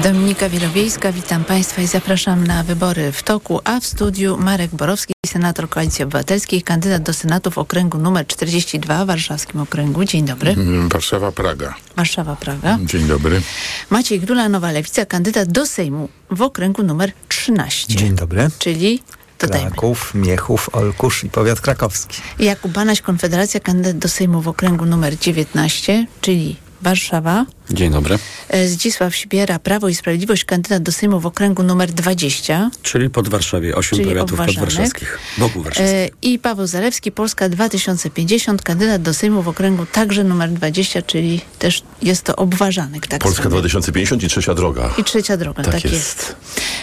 Dominika Wielowiejska, witam Państwa i zapraszam na wybory w toku, a w studiu Marek Borowski, senator Koalicji Obywatelskiej, kandydat do Senatu w okręgu numer 42 w warszawskim okręgu. Dzień dobry. Mm, Warszawa, Praga. Warszawa, Praga. Dzień dobry. Maciej Grula, Nowa Lewica, kandydat do Sejmu w okręgu numer 13. Dzień dobry. Czyli dodajmy. Kraków, Miechów, Olkusz i powiat krakowski. Jakub Banaś, Konfederacja, kandydat do Sejmu w okręgu numer 19, czyli Warszawa. Dzień dobry. E, Zdzisław Sibiera, Prawo i Sprawiedliwość, kandydat do Sejmu w okręgu numer 20. Czyli pod Warszawie, osiem Czyli powiatów obważanek. podwarszawskich. Wokół warszawskich. E, I Paweł Zalewski, Polska 2050, kandydat do Sejmu w okręgu także numer 20, czyli też jest to obważanek. Tak Polska zwany. 2050 i trzecia droga. I trzecia droga, tak, Tak jest. jest.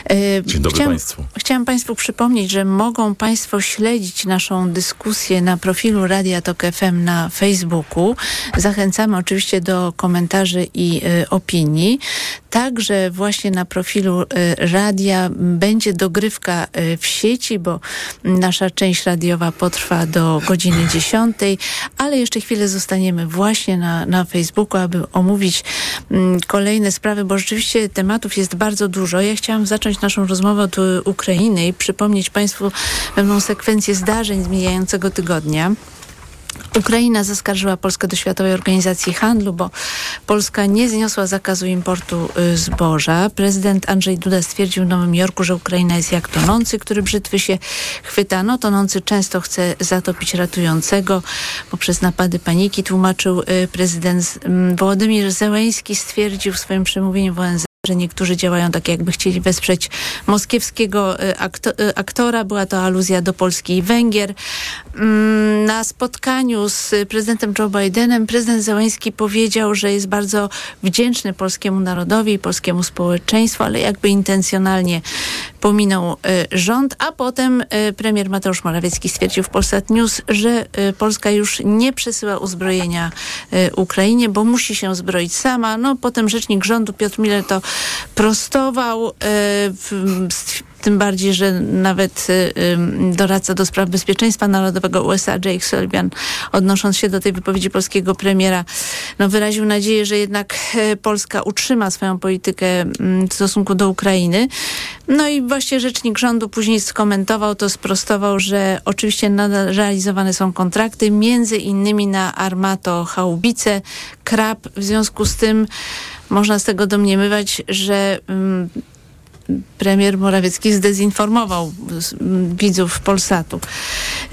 E, Dzień dobry chciałam, państwu. Chciałam Państwu przypomnieć, że mogą Państwo śledzić naszą dyskusję na profilu Radia Tok FM na Facebooku. Zachęcamy oczywiście do komentarzy i e, opinii. Także właśnie na profilu e, radia będzie dogrywka e, w sieci, bo nasza część radiowa potrwa do godziny 10, ale jeszcze chwilę zostaniemy właśnie na, na Facebooku, aby omówić mm, kolejne sprawy, bo rzeczywiście tematów jest bardzo dużo. Ja chciałam zacząć naszą rozmowę od Ukrainy i przypomnieć Państwu pewną sekwencję zdarzeń z mijającego tygodnia. Ukraina zaskarżyła Polskę do Światowej Organizacji Handlu, bo Polska nie zniosła zakazu importu y, zboża. Prezydent Andrzej Duda stwierdził w Nowym Jorku, że Ukraina jest jak tonący, który brzytwy się chwyta. No, tonący często chce zatopić ratującego, bo przez napady paniki tłumaczył y, prezydent mm, Wołodymir Zełeński stwierdził w swoim przemówieniu w ONZ, że niektórzy działają tak, jakby chcieli wesprzeć moskiewskiego akto, y, aktora. Była to aluzja do Polski i Węgier. Mm, Na spotkaniu z prezydentem Joe Bidenem prezydent Zełański powiedział, że jest bardzo wdzięczny polskiemu narodowi i polskiemu społeczeństwu, ale jakby intencjonalnie pominął y, rząd, a potem premier Mateusz Morawiecki stwierdził w Polsat News, że Polska już nie przesyła uzbrojenia Ukrainie, bo musi się zbroić sama. No potem rzecznik rządu Piotr Miller to prostował, stw- tym bardziej, że nawet ym, doradca do spraw bezpieczeństwa narodowego USA Jake Sullivan, odnosząc się do tej wypowiedzi polskiego premiera, no, wyraził nadzieję, że jednak e, Polska utrzyma swoją politykę mm, w stosunku do Ukrainy. No i właśnie rzecznik rządu później skomentował to, sprostował, że oczywiście nadal realizowane są kontrakty, między innymi na Armato Haubice, Krab. W związku z tym można z tego domniemywać, że mm, premier Morawiecki zdezinformował s- m, widzów Polsatu.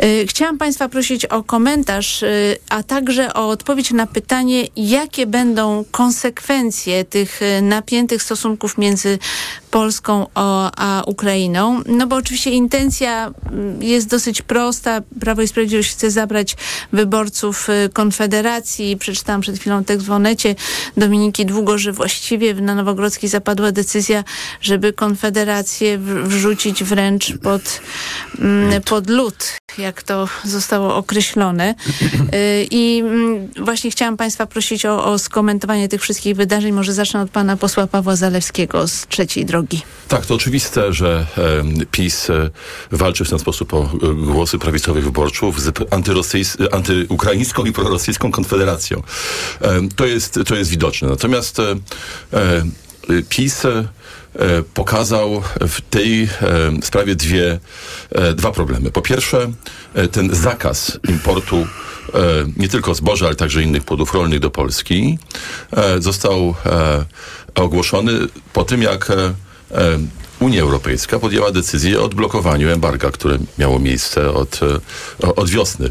Y, Chciałam Państwa prosić o komentarz, y, a także o odpowiedź na pytanie, jakie będą konsekwencje tych y, napiętych stosunków między Polską a Ukrainą. No bo oczywiście intencja mm, jest dosyć prosta. Prawo i Sprawiedliwość chce zabrać wyborców Konfederacji. Przeczytałam przed chwilą tekst w Onecie Dominiki Długo, że właściwie na Nowogrodzkiej zapadła decyzja, żeby Konfederację wrzucić wręcz pod, mm, pod lód, jak to zostało określone. Y, I mm, właśnie chciałam Państwa prosić o, o skomentowanie tych wszystkich wydarzeń. Może zacznę od pana posła Pawła Zalewskiego z Trzeciej Drogi. Tak, to oczywiste, że PiS e, walczy w ten sposób o e, głosy prawicowych wyborców z antyrosyjs- antyukraińską i prorosyjską konfederacją. To, jest, to jest widoczne. Natomiast e, e, PiS e, e, pokazał w tej e, sprawie dwie, e, dwa problemy. Po pierwsze, e, ten zakaz importu e, nie tylko zboża, ale także innych płodów rolnych do Polski e, został e, ogłoszony po tym, jak e, e, Unia Europejska podjęła decyzję o odblokowaniu embarga, które miało miejsce od, e, od wiosny.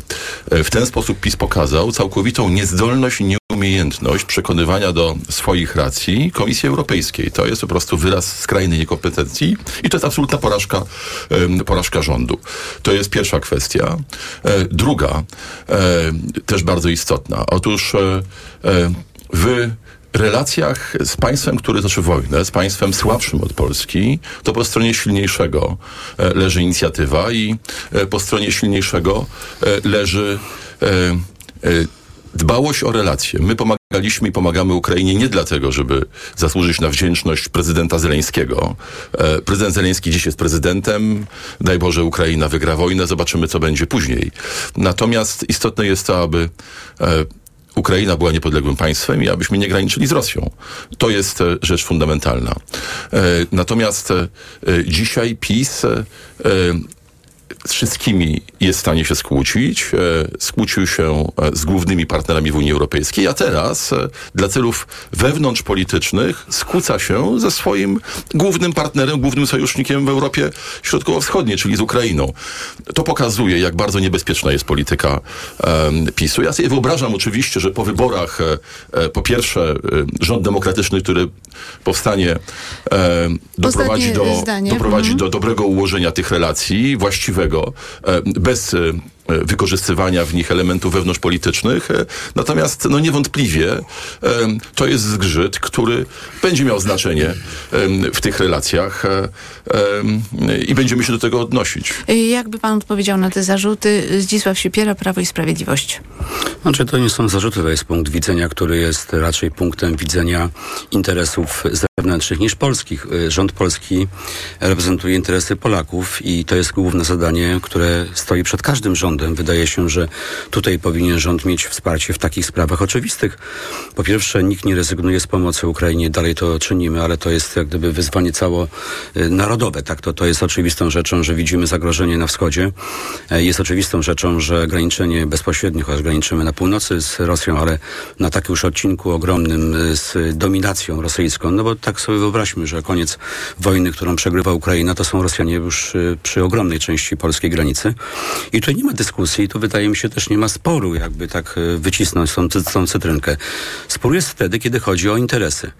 E, W ten sposób PiS pokazał całkowitą niezdolność i nieumiejętność przekonywania do swoich racji Komisji Europejskiej. To jest po prostu wyraz skrajnej niekompetencji i to jest absolutna porażka, porażka rządu. To jest pierwsza kwestia. E, Druga, też bardzo istotna. Otóż e, e, w relacjach z państwem, które toczy wojnę, z państwem słabszym od Polski, to po stronie silniejszego e, leży inicjatywa i e, po stronie silniejszego e, leży dbałość o relacje. My pomagaliśmy i pomagamy Ukrainie nie dlatego, żeby zasłużyć na wdzięczność prezydenta Zeleńskiego. Prezydent Zeleński dziś jest prezydentem. Daj Boże, Ukraina wygra wojnę. Zobaczymy, co będzie później. Natomiast istotne jest to, aby Ukraina była niepodległym państwem i abyśmy nie graniczyli z Rosją. To jest e, rzecz fundamentalna. E, natomiast e, dzisiaj PiS z wszystkimi jest w stanie się skłócić. E, skłócił się e, z głównymi partnerami w Unii Europejskiej, a teraz e, dla celów wewnątrzpolitycznych skłóca się ze swoim głównym partnerem, głównym sojusznikiem w Europie Środkowo-Wschodniej, czyli z Ukrainą. To pokazuje, jak bardzo niebezpieczna jest polityka PiSu. Ja sobie wyobrażam oczywiście, że po wyborach po pierwsze rząd demokratyczny, który powstanie doprowadzi, do, doprowadzi mhm. do dobrego ułożenia tych relacji, E, bez e, wykorzystywania w nich elementów wewnątrzpolitycznych. E, natomiast no niewątpliwie to jest zgrzyt, który będzie miał znaczenie w tych relacjach i będziemy się do tego odnosić. Jakby pan odpowiedział na te zarzuty? Zdzisław Sipiera, Prawo i Sprawiedliwość. Znaczy to nie są zarzuty, to jest punkt widzenia, który jest raczej punktem widzenia interesów zewnętrznych niż polskich. Rząd polski reprezentuje interesy Polaków i to jest główne zadanie, które stoi przed każdym rządem. Wydaje się, że tutaj powinien rząd mieć wsparcie w takich sprawach oczywistych. Po pierwsze, nikt nie rezygnuje z pomocy Ukrainie, dalej to czynimy, ale to jest jak gdyby wyzwanie cało narodowe. Tak, to, to jest oczywistą rzeczą, że widzimy zagrożenie na wschodzie. Jest oczywistą rzeczą, że graniczenie bezpośrednie, chociaż graniczymy na północy z Rosją, ale na takim już odcinku ogromnym z dominacją rosyjską, no bo tak sobie wyobraźmy, że koniec wojny, którą przegrywa Ukraina, to są Rosjanie już y, przy ogromnej części polskiej granicy. I tutaj nie ma dyskusji, i tu wydaje mi się też nie ma sporu, jakby tak y, wycisnąć tą, tą cytrynkę. Spór jest wtedy, kiedy chodzi o interesy.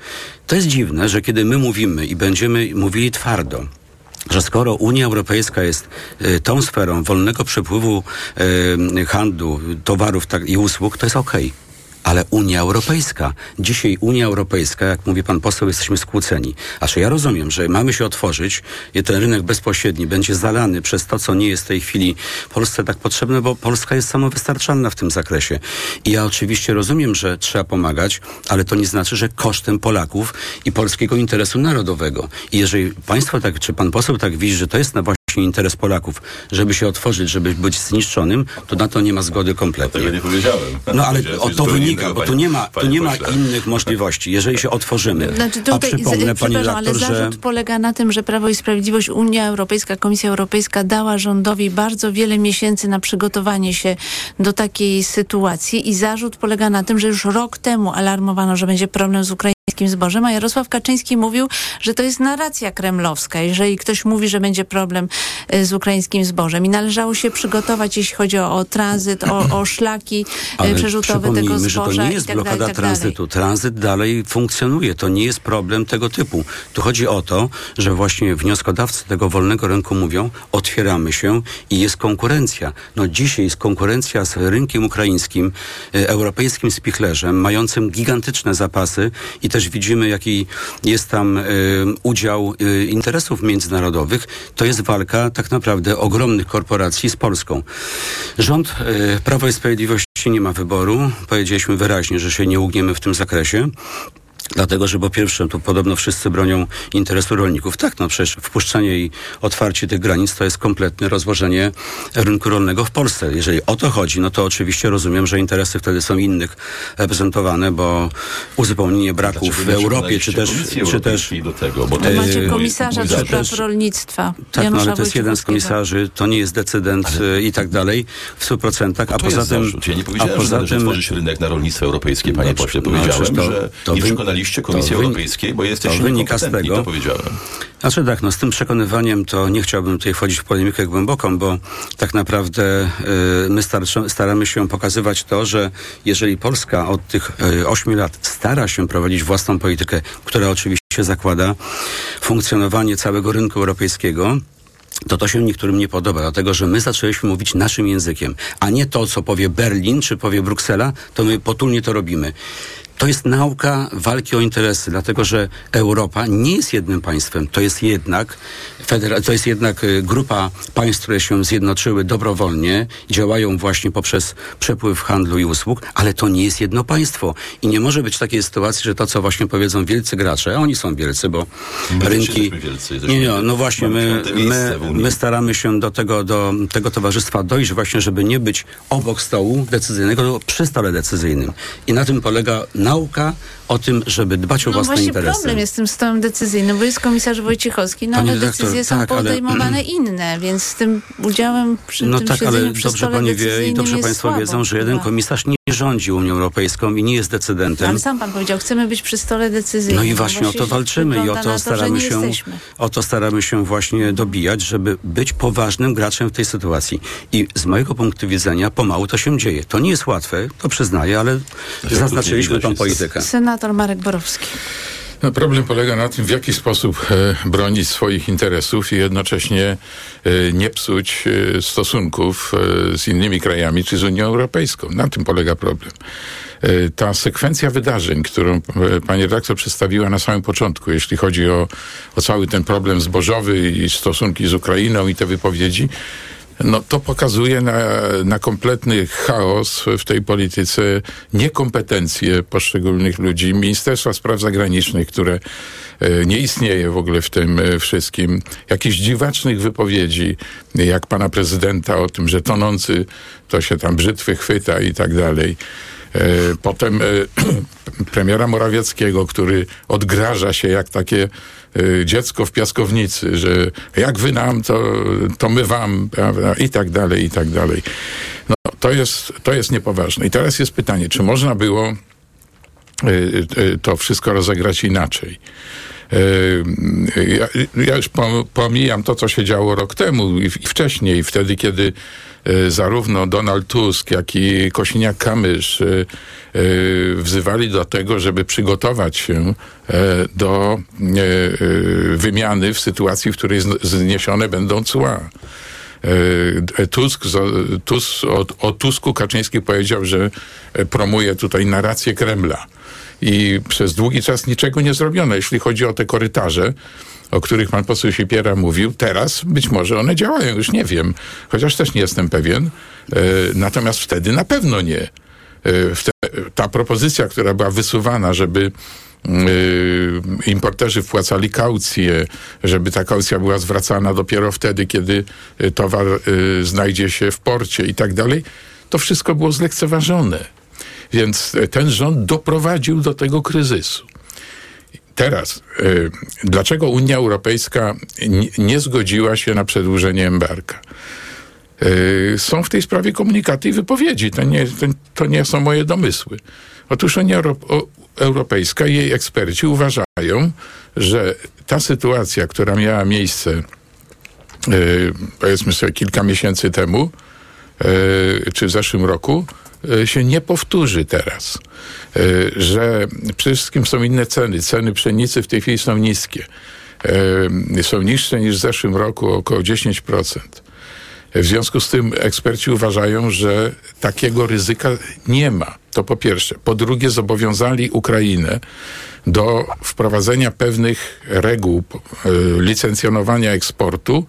To jest dziwne, że kiedy my mówimy i będziemy mówili twardo, że skoro Unia Europejska jest y, tą sferą wolnego przepływu y, handlu, towarów tak, i usług, to jest okej. Okay ale Unia Europejska. Dzisiaj Unia Europejska, jak mówi pan poseł, jesteśmy skłóceni. A czy ja rozumiem, że mamy się otworzyć i ten rynek bezpośredni będzie zalany przez to, co nie jest w tej chwili Polsce tak potrzebne, bo Polska jest samowystarczalna w tym zakresie. I ja oczywiście rozumiem, że trzeba pomagać, ale to nie znaczy, że kosztem Polaków i polskiego interesu narodowego. I jeżeli państwo tak, czy pan poseł tak widzi, że to jest na właśnie interes Polaków, żeby się otworzyć, żeby być zniszczonym, to na to nie ma zgody kompletnie. Tego nie powiedziałem. No ale o to wynika, bo tu nie ma, tu nie ma innych możliwości, jeżeli się otworzymy. Znaczy tutaj, A przypomnę, pani redaktor, ale zarzut że... polega na tym, że Prawo i Sprawiedliwość, Unia Europejska, Komisja Europejska dała rządowi bardzo wiele miesięcy na przygotowanie się do takiej sytuacji i zarzut polega na tym, że już rok temu alarmowano, że będzie problem z Ukrainą zbożem, a Jarosław Kaczyński mówił, że to jest narracja kremlowska, jeżeli ktoś mówi, że będzie problem e, z ukraińskim zbożem i należało się przygotować, jeśli chodzi o, o tranzyt, o, o szlaki e, Ale przerzutowe tego zboża. że to nie jest tak blokada dalej, tak tranzytu. Tranzyt dalej funkcjonuje. To nie jest problem tego typu. Tu chodzi o to, że właśnie wnioskodawcy tego wolnego rynku mówią, otwieramy się i jest konkurencja. No dzisiaj jest konkurencja z rynkiem ukraińskim, e, europejskim spichlerzem, mającym gigantyczne zapasy i też widzimy, jaki jest tam y, udział y, interesów międzynarodowych, to jest walka tak naprawdę ogromnych korporacji z Polską. Rząd y, Prawo i Sprawiedliwości nie ma wyboru. Powiedzieliśmy wyraźnie, że się nie ugniemy w tym zakresie. Dlatego, że po pierwsze, tu podobno wszyscy bronią interesu rolników. Tak, no przecież wpuszczanie i otwarcie tych granic to jest kompletne rozłożenie rynku rolnego w Polsce. Jeżeli o to chodzi, no to oczywiście rozumiem, że interesy wtedy są innych reprezentowane, bo uzupełnienie braków w Europie, czy też... Czy też do tego, bo to macie komisarza do spraw rolnictwa. Tak, no ale to jest jeden z komisarzy, to nie jest decydent ale... i tak dalej w 100%, a poza tym... Ja nie powiedziałem, a poza że tym, tworzyć rynek na rolnictwo europejskie, panie no, pośle. Powiedziałem, no, to, że to nie przekonali liście Komisji Europejskiej, bo jesteście wynika z tego, to powiedziałem. Znaczy tak, no z tym przekonywaniem to nie chciałbym tutaj wchodzić w polemikę głęboką, bo tak naprawdę y, my staramy się pokazywać to, że jeżeli Polska od tych y, 8 lat stara się prowadzić własną politykę, która oczywiście zakłada funkcjonowanie całego rynku europejskiego, to to się niektórym nie podoba, dlatego że my zaczęliśmy mówić naszym językiem, a nie to, co powie Berlin czy powie Bruksela, to my potulnie to robimy. To jest nauka walki o interesy, dlatego że Europa nie jest jednym państwem. To jest jednak, to jest jednak y, grupa państw, które się zjednoczyły dobrowolnie, działają właśnie poprzez przepływ handlu i usług, ale to nie jest jedno państwo. I nie może być takiej sytuacji, że to, co właśnie powiedzą wielcy gracze, a oni są wielcy, bo My rynki... wielcy, nie, nie, no właśnie, my, my, my staramy się do tego, do tego towarzystwa dojść właśnie, żeby nie być obok stołu decyzyjnego, tylko przy stole decyzyjnym. I na tym polega nauka o tym, żeby dbać o No własne właśnie interesy. problem jest z tym stołem decyzyjnym, bo jest komisarz Wojciechowski, no Panie ale redaktor, decyzje są tak, ale- podejmowane inne, więc z tym udziałem przy No tym tak, ale dobrze pani wie i dobrze państwo słabo wiedzą, że jeden komisarz nie rządzi Unią Europejską i nie jest decydentem. Ale sam pan powiedział, chcemy być przy stole decyzyjnym. No i właśnie o to walczymy i o to na staramy się, jesteśmy. o to staramy się właśnie dobijać, żeby być poważnym graczem w tej sytuacji. I z mojego punktu widzenia pomału to się dzieje. To nie jest łatwe, to przyznaję, ale zaznaczyliśmy tą politykę. Senator Marek Borowski. No, problem polega na tym, w jaki sposób e, bronić swoich interesów i jednocześnie e, nie psuć e, stosunków z innymi krajami czy z Unią Europejską. Na tym polega problem. Ta sekwencja wydarzeń, którą pani redaktor przedstawiła na samym początku, jeśli chodzi o, o cały ten problem zbożowy i stosunki z Ukrainą i te wypowiedzi, no to pokazuje na, na kompletny chaos w tej polityce, niekompetencje poszczególnych ludzi, Ministerstwa Spraw Zagranicznych, które e, nie istnieje w ogóle w tym e, wszystkim, jakichś dziwacznych wypowiedzi, jak pana prezydenta o tym, że tonący to się tam brzytwy chwyta i tak dalej. E, Potem premiera Morawieckiego, który odgraża się jak takie dziecko w piaskownicy, że jak wy nam, to, to my wam, prawda? i tak dalej, i tak dalej. No, to jest, to jest niepoważne. I teraz jest pytanie, czy można było e, e, to wszystko rozegrać inaczej? Ja, ja już pom- pomijam to, co się działo rok temu i, wcześniej, wtedy, kiedy zarówno Donald Tusk, jak i Kosiniak-Kamysz e, e, wzywali do tego, żeby przygotować się e, do e, e, wymiany w sytuacji, w której zn- zniesione będą cła. Tusk, Tusk o, o Tusku Kaczyński powiedział, że promuje tutaj narrację Kremla. I przez długi czas niczego nie zrobiono. Jeśli chodzi o te korytarze, o których pan poseł Siepiera mówił, teraz być może one działają, już nie wiem. Chociaż też nie jestem pewien. E, Natomiast wtedy na pewno nie. E, Ta propozycja, która była wysuwana, żeby y, importerzy wpłacali kaucję, żeby ta kaucja była zwracana dopiero wtedy, kiedy towar znajdzie się w porcie i tak dalej, to wszystko było zlekceważone. Więc y, ten rząd doprowadził do tego kryzysu. Teraz, y, dlaczego Unia Europejska nie, zgodziła się na przedłużenie embarga? Y, Są w tej sprawie komunikaty i wypowiedzi. To nie, to, nie są moje domysły. Otóż Unia Europejska i jej eksperci uważają, że ta sytuacja, która miała miejsce powiedzmy sobie kilka miesięcy temu, czy w zeszłym roku, się nie powtórzy teraz. Y, Że przede wszystkim są inne ceny. Ceny pszenicy w tej chwili są niskie. Y, Są niższe niż w zeszłym roku, około 10%. W związku z tym eksperci uważają, że takiego ryzyka nie ma. To po pierwsze. Po drugie, zobowiązali Ukrainę do wprowadzenia pewnych reguł e, licencjonowania eksportu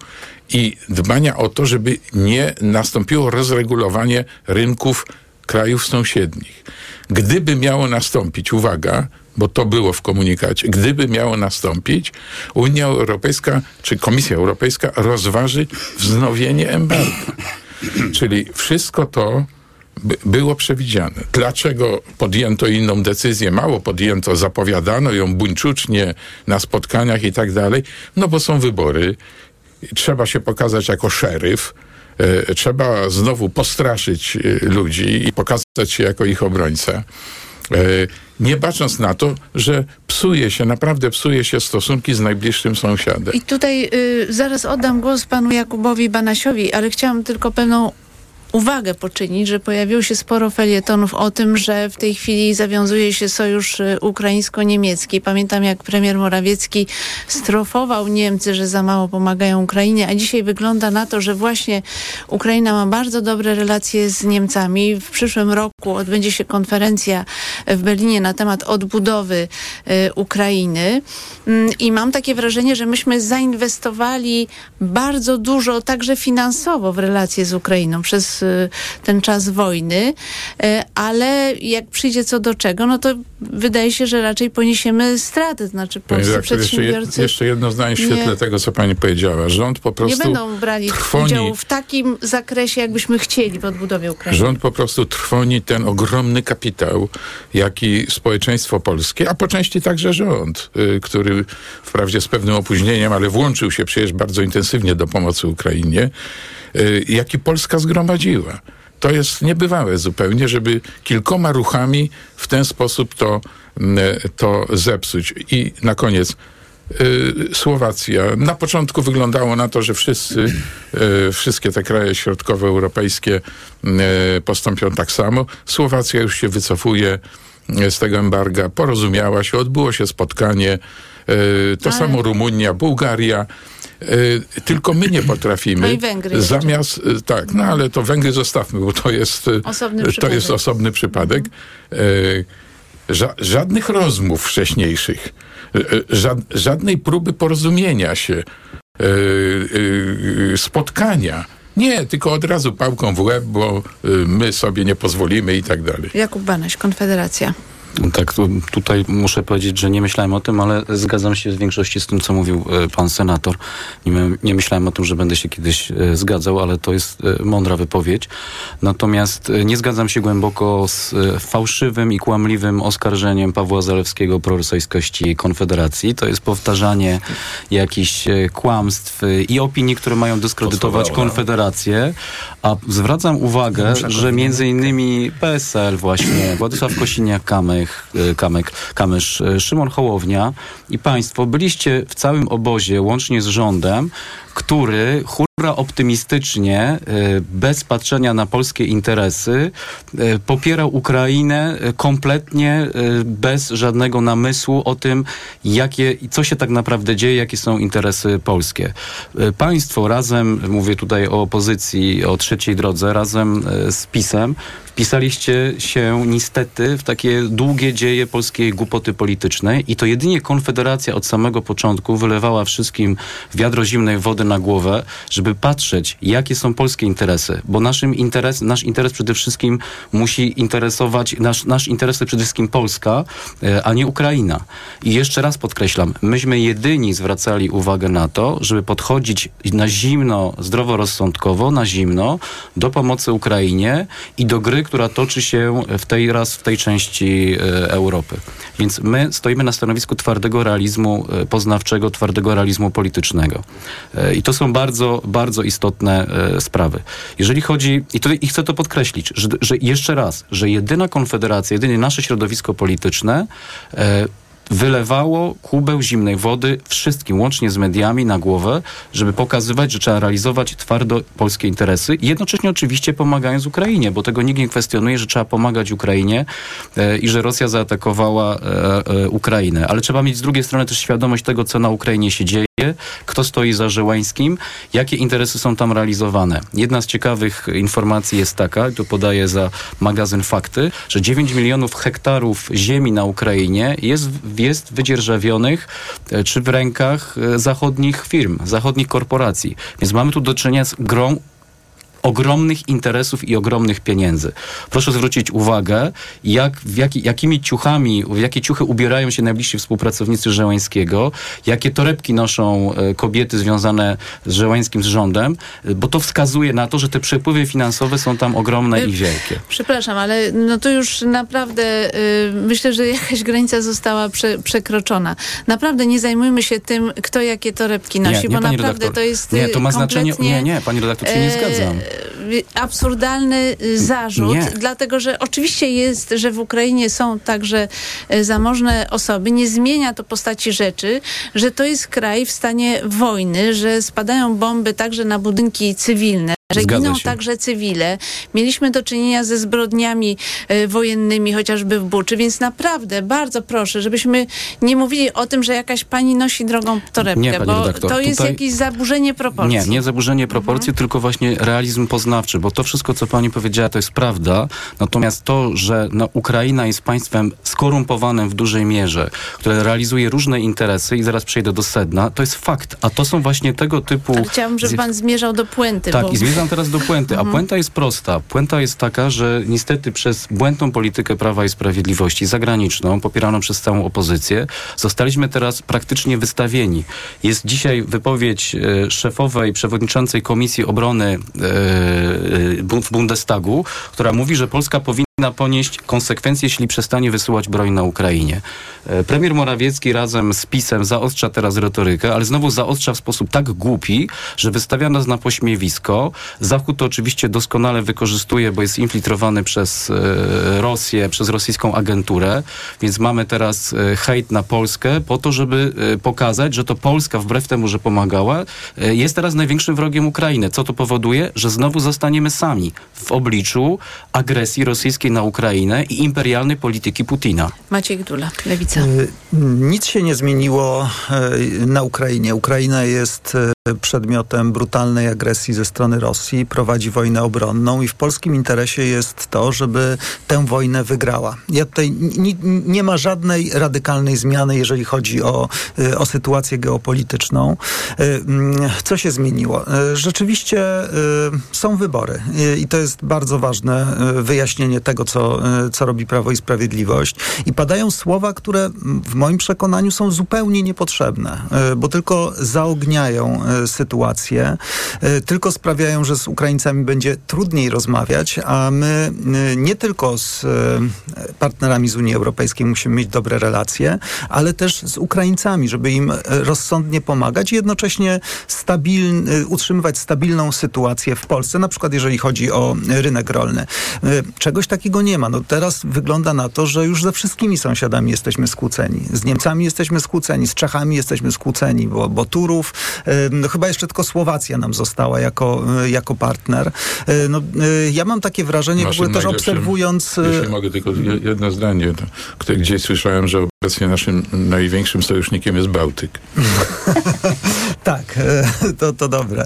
i dbania o to, żeby nie nastąpiło rozregulowanie rynków krajów sąsiednich. Gdyby miało nastąpić, uwaga, bo to było w komunikacie, gdyby miało nastąpić, Unia Europejska czy Komisja Europejska rozważy wznowienie embarga. Czyli wszystko to by, było przewidziane. Dlaczego podjęto inną decyzję? Mało podjęto, zapowiadano ją buńczucznie na spotkaniach i tak dalej. No bo są wybory. Trzeba się pokazać jako szeryf. E, Trzeba znowu postraszyć e, ludzi i pokazać się jako ich obrońca. E, Nie bacząc na to, że psuje się, naprawdę psuje się stosunki z najbliższym sąsiadem. I tutaj y, zaraz oddam głos panu Jakubowi Banasiowi, ale chciałam tylko pewną uwagę poczynić, że pojawiło się sporo felietonów o tym, że w tej chwili zawiązuje się sojusz y, ukraińsko-niemiecki. Pamiętam, jak premier Morawiecki strofował Niemcy, że za mało pomagają Ukrainie, a dzisiaj wygląda na to, że właśnie Ukraina ma bardzo dobre relacje z Niemcami. W przyszłym roku odbędzie się konferencja w Berlinie na temat odbudowy y, Ukrainy mm, i mam takie wrażenie, że myśmy zainwestowali bardzo dużo, także finansowo w relacje z Ukrainą przez y, ten czas wojny, y, ale jak przyjdzie co do czego, no to wydaje się, że raczej poniesiemy straty, to znaczy polscy jeszcze, przedsiębiorcy jed, jeszcze jedno zdanie w świetle nie- tego, co pani powiedziała. Rząd po nie prostu będą brali trwoni, udziału w takim zakresie, jakbyśmy chcieli w odbudowie Ukrainy. rząd po prostu trwoni ten ogromny kapitał, jaki społeczeństwo polskie, a po części także rząd, y, który wprawdzie z pewnym opóźnieniem, ale włączył się przecież bardzo intensywnie do pomocy Ukrainie, jaki Polska zgromadziła. To jest niebywałe zupełnie, żeby kilkoma ruchami w ten sposób to, mm, to zepsuć. I na koniec y, Słowacja. Na początku wyglądało na to, że wszyscy, y, wszystkie te kraje środkowoeuropejskie y, postąpią tak samo. Słowacja już się wycofuje y, z tego embarga, porozumiała się, odbyło się spotkanie. Y, To Ale- samo Rumunia, Bułgaria. Y, Tylko my nie potrafimy. No i Węgry jeszcze. Zamiast, y, tak, no ale to Węgry zostawmy, bo to jest, y, Osobny to przypadek. jest osobny przypadek. Ża- żadnych rozmów wcześniejszych, żad- żadnej próby porozumienia się, spotkania. Nie, tylko od razu pałką w łeb, bo my sobie nie pozwolimy i tak dalej. Jakub Banaś, Konfederacja. Tak, tu, tutaj muszę powiedzieć, że nie myślałem o tym, ale zgadzam się w większości z tym, co mówił e, pan senator. Nie, my- nie myślałem o tym, że będę się kiedyś e, zgadzał, ale to jest e, mądra wypowiedź. Natomiast nie zgadzam się głęboko z fałszywym i kłamliwym oskarżeniem Pawła Zalewskiego o prorosyjskości Konfederacji. To jest powtarzanie jakichś kłamstw i opinii, które mają dyskredytować. Konfederację, a zwracam uwagę, że między innymi PSL właśnie, Władysław Kosiniak-Kamyk, e, Kamek, Kamysz, e, Szymon Hołownia i państwo byliście w całym obozie, łącznie z rządem, który hurra optymistycznie, e, bez patrzenia na polskie interesy, popierał Ukrainę kompletnie bez żadnego namysłu o tym, jakie, co się tak naprawdę dzieje, jakie są interesy polskie. Państwo razem, mówię tutaj o opozycji, o trzeciej drodze, razem z PiSem, wpisaliście się niestety w takie długie dzieje polskiej głupoty politycznej i to jedynie Konfederacja od samego początku wylewała wszystkim wiadro zimnej wody na głowę, żeby patrzeć, jakie są polskie interesy, bo naszym interes, nasz interes przede wszystkim musi interesować, nasz, nasz interes to przede wszystkim Polska, e, a nie Ukraina. I jeszcze raz podkreślam, myśmy jedyni zwracali uwagę na to, żeby podchodzić na zimno, zdroworozsądkowo, na zimno do pomocy Ukrainie i do gry, która toczy się w tej raz w tej części e, Europy. Więc my stoimy na stanowisku twardego realizmu e, poznawczego, twardego realizmu politycznego. E, I to są bardzo, bardzo istotne sprawy. Jeżeli chodzi, i, to, i chcę to podkreślić, że, że jeszcze raz, że jedyna konfederacja, jedynie nasze środowisko polityczne wylewało kubeł zimnej wody wszystkim, łącznie z mediami, na głowę, żeby pokazywać, że trzeba realizować twardo polskie interesy jednocześnie oczywiście pomagając Ukrainie, bo tego nikt nie kwestionuje, że trzeba pomagać Ukrainie e, i że Rosja zaatakowała e, e, Ukrainę. Ale trzeba mieć z drugiej strony też świadomość tego, co na Ukrainie się dzieje, kto stoi za Żeleńskim, jakie interesy są tam realizowane. Jedna z ciekawych informacji jest taka, tu podaję za magazyn Fakty, że 9 milionów hektarów ziemi na Ukrainie jest, jest wydzierżawionych e, czy w rękach e, zachodnich firm, zachodnich korporacji. Więc mamy tu do czynienia z grą ogromnych interesów i ogromnych pieniędzy. Proszę zwrócić uwagę, jak, w jaki, jakimi ciuchami, w jakie ciuchy ubierają się najbliżsi współpracownicy Żeleńskiego, jakie torebki noszą e, kobiety związane z Żeleńskim, z rządem, e, bo to wskazuje na to, że te przepływy finansowe są tam ogromne i wielkie. Przepraszam, ale no to już naprawdę y, myślę, że jakaś granica została prze, przekroczona. Naprawdę nie zajmujmy się tym, kto jakie torebki nosi, bo pani naprawdę redaktor. to jest Nie, to ma znaczenie. Nie, nie, pani redaktor, się nie e, zgadzam. Y, absurdalny y, zarzut, Nie. dlatego że oczywiście jest, że w Ukrainie są także y, zamożne osoby. Nie zmienia to postaci rzeczy, że to jest kraj w stanie wojny, że spadają bomby także na budynki cywilne. Że giną także cywile. Mieliśmy do czynienia ze zbrodniami e, wojennymi, chociażby w Buczy, więc naprawdę bardzo proszę, żebyśmy nie mówili o tym, że jakaś pani nosi drogą torebkę, Nie, bo redaktor, to jest tutaj- jakieś zaburzenie proporcji. Nie, nie zaburzenie proporcji, tylko właśnie realizm poznawczy, bo to wszystko, co pani powiedziała, to jest prawda. Natomiast to, że no, Ukraina jest państwem skorumpowanym w dużej mierze, które realizuje różne interesy i zaraz przejdę do sedna, to jest fakt. A to są właśnie tego typu... Ale chciałabym, żeby pan zmierzał do puenty. tak, bo... i zmierzam teraz do puenty. A puenta jest prosta. Puenta jest taka, że niestety przez błędną politykę Prawa i Sprawiedliwości zagraniczną, popieraną przez całą opozycję, zostaliśmy teraz praktycznie wystawieni. Jest dzisiaj wypowiedź e, szefowej, przewodniczącej Komisji Obrony e, e, w Bundestagu, która mówi, że Polska powinna ponieść konsekwencje, jeśli przestanie wysyłać broń na Ukrainie. E, Premier Morawiecki razem z PiSem zaostrza teraz retorykę, ale znowu zaostrza w sposób tak głupi, że wystawia nas na pośmiewisko. Zachód to oczywiście doskonale wykorzystuje, bo jest infiltrowany przez e, Rosję, przez rosyjską agenturę, więc mamy teraz e, hejt na Polskę po to, żeby pokazać, że to Polska, wbrew temu, że pomagała, jest teraz największym wrogiem Ukrainy. Co to powoduje? Że znowu zostaniemy sami w obliczu agresji rosyjskiej na Ukrainę i imperialnej polityki Putina. Maciej Gdula, Lewica. Y, Nic się nie zmieniło y, na Ukrainie. Ukraina jest y, przedmiotem brutalnej agresji ze strony Rosji, prowadzi wojnę obronną i w polskim interesie jest to, żeby tę wojnę wygrała. Ja tutaj ni- nie ma żadnej radykalnej zmiany, jeżeli chodzi o, o sytuację geopolityczną. Mm, Co się zmieniło? Rzeczywiście są wybory i to jest bardzo ważne wyjaśnienie tego, co, y, co robi Prawo i Sprawiedliwość. I padają słowa, które w moim przekonaniu są zupełnie niepotrzebne, y, bo tylko zaogniają y, sytuację, tylko sprawiają, że z Ukraińcami będzie trudniej rozmawiać, a my nie tylko z partnerami z Unii Europejskiej musimy mieć dobre relacje, ale też z Ukraińcami, żeby im rozsądnie pomagać i jednocześnie stabilny, utrzymywać stabilną sytuację w Polsce, na przykład jeżeli chodzi o rynek rolny. Czegoś takiego nie ma. No teraz wygląda na to, że już ze wszystkimi sąsiadami jesteśmy skłóceni. Z Niemcami jesteśmy skłóceni, z Czechami jesteśmy skłóceni, bo, bo Turów, no chyba jeszcze tylko Słowacja nam została jako, y, jako partner. Y, No, y, ja mam takie wrażenie, w Naszym ogóle też obserwując... Jeśli mogę tylko je- jedno zdanie, gdzieś słyszałem, że obecnie naszym największym sojusznikiem jest Bałtyk. Tak, to, to dobre.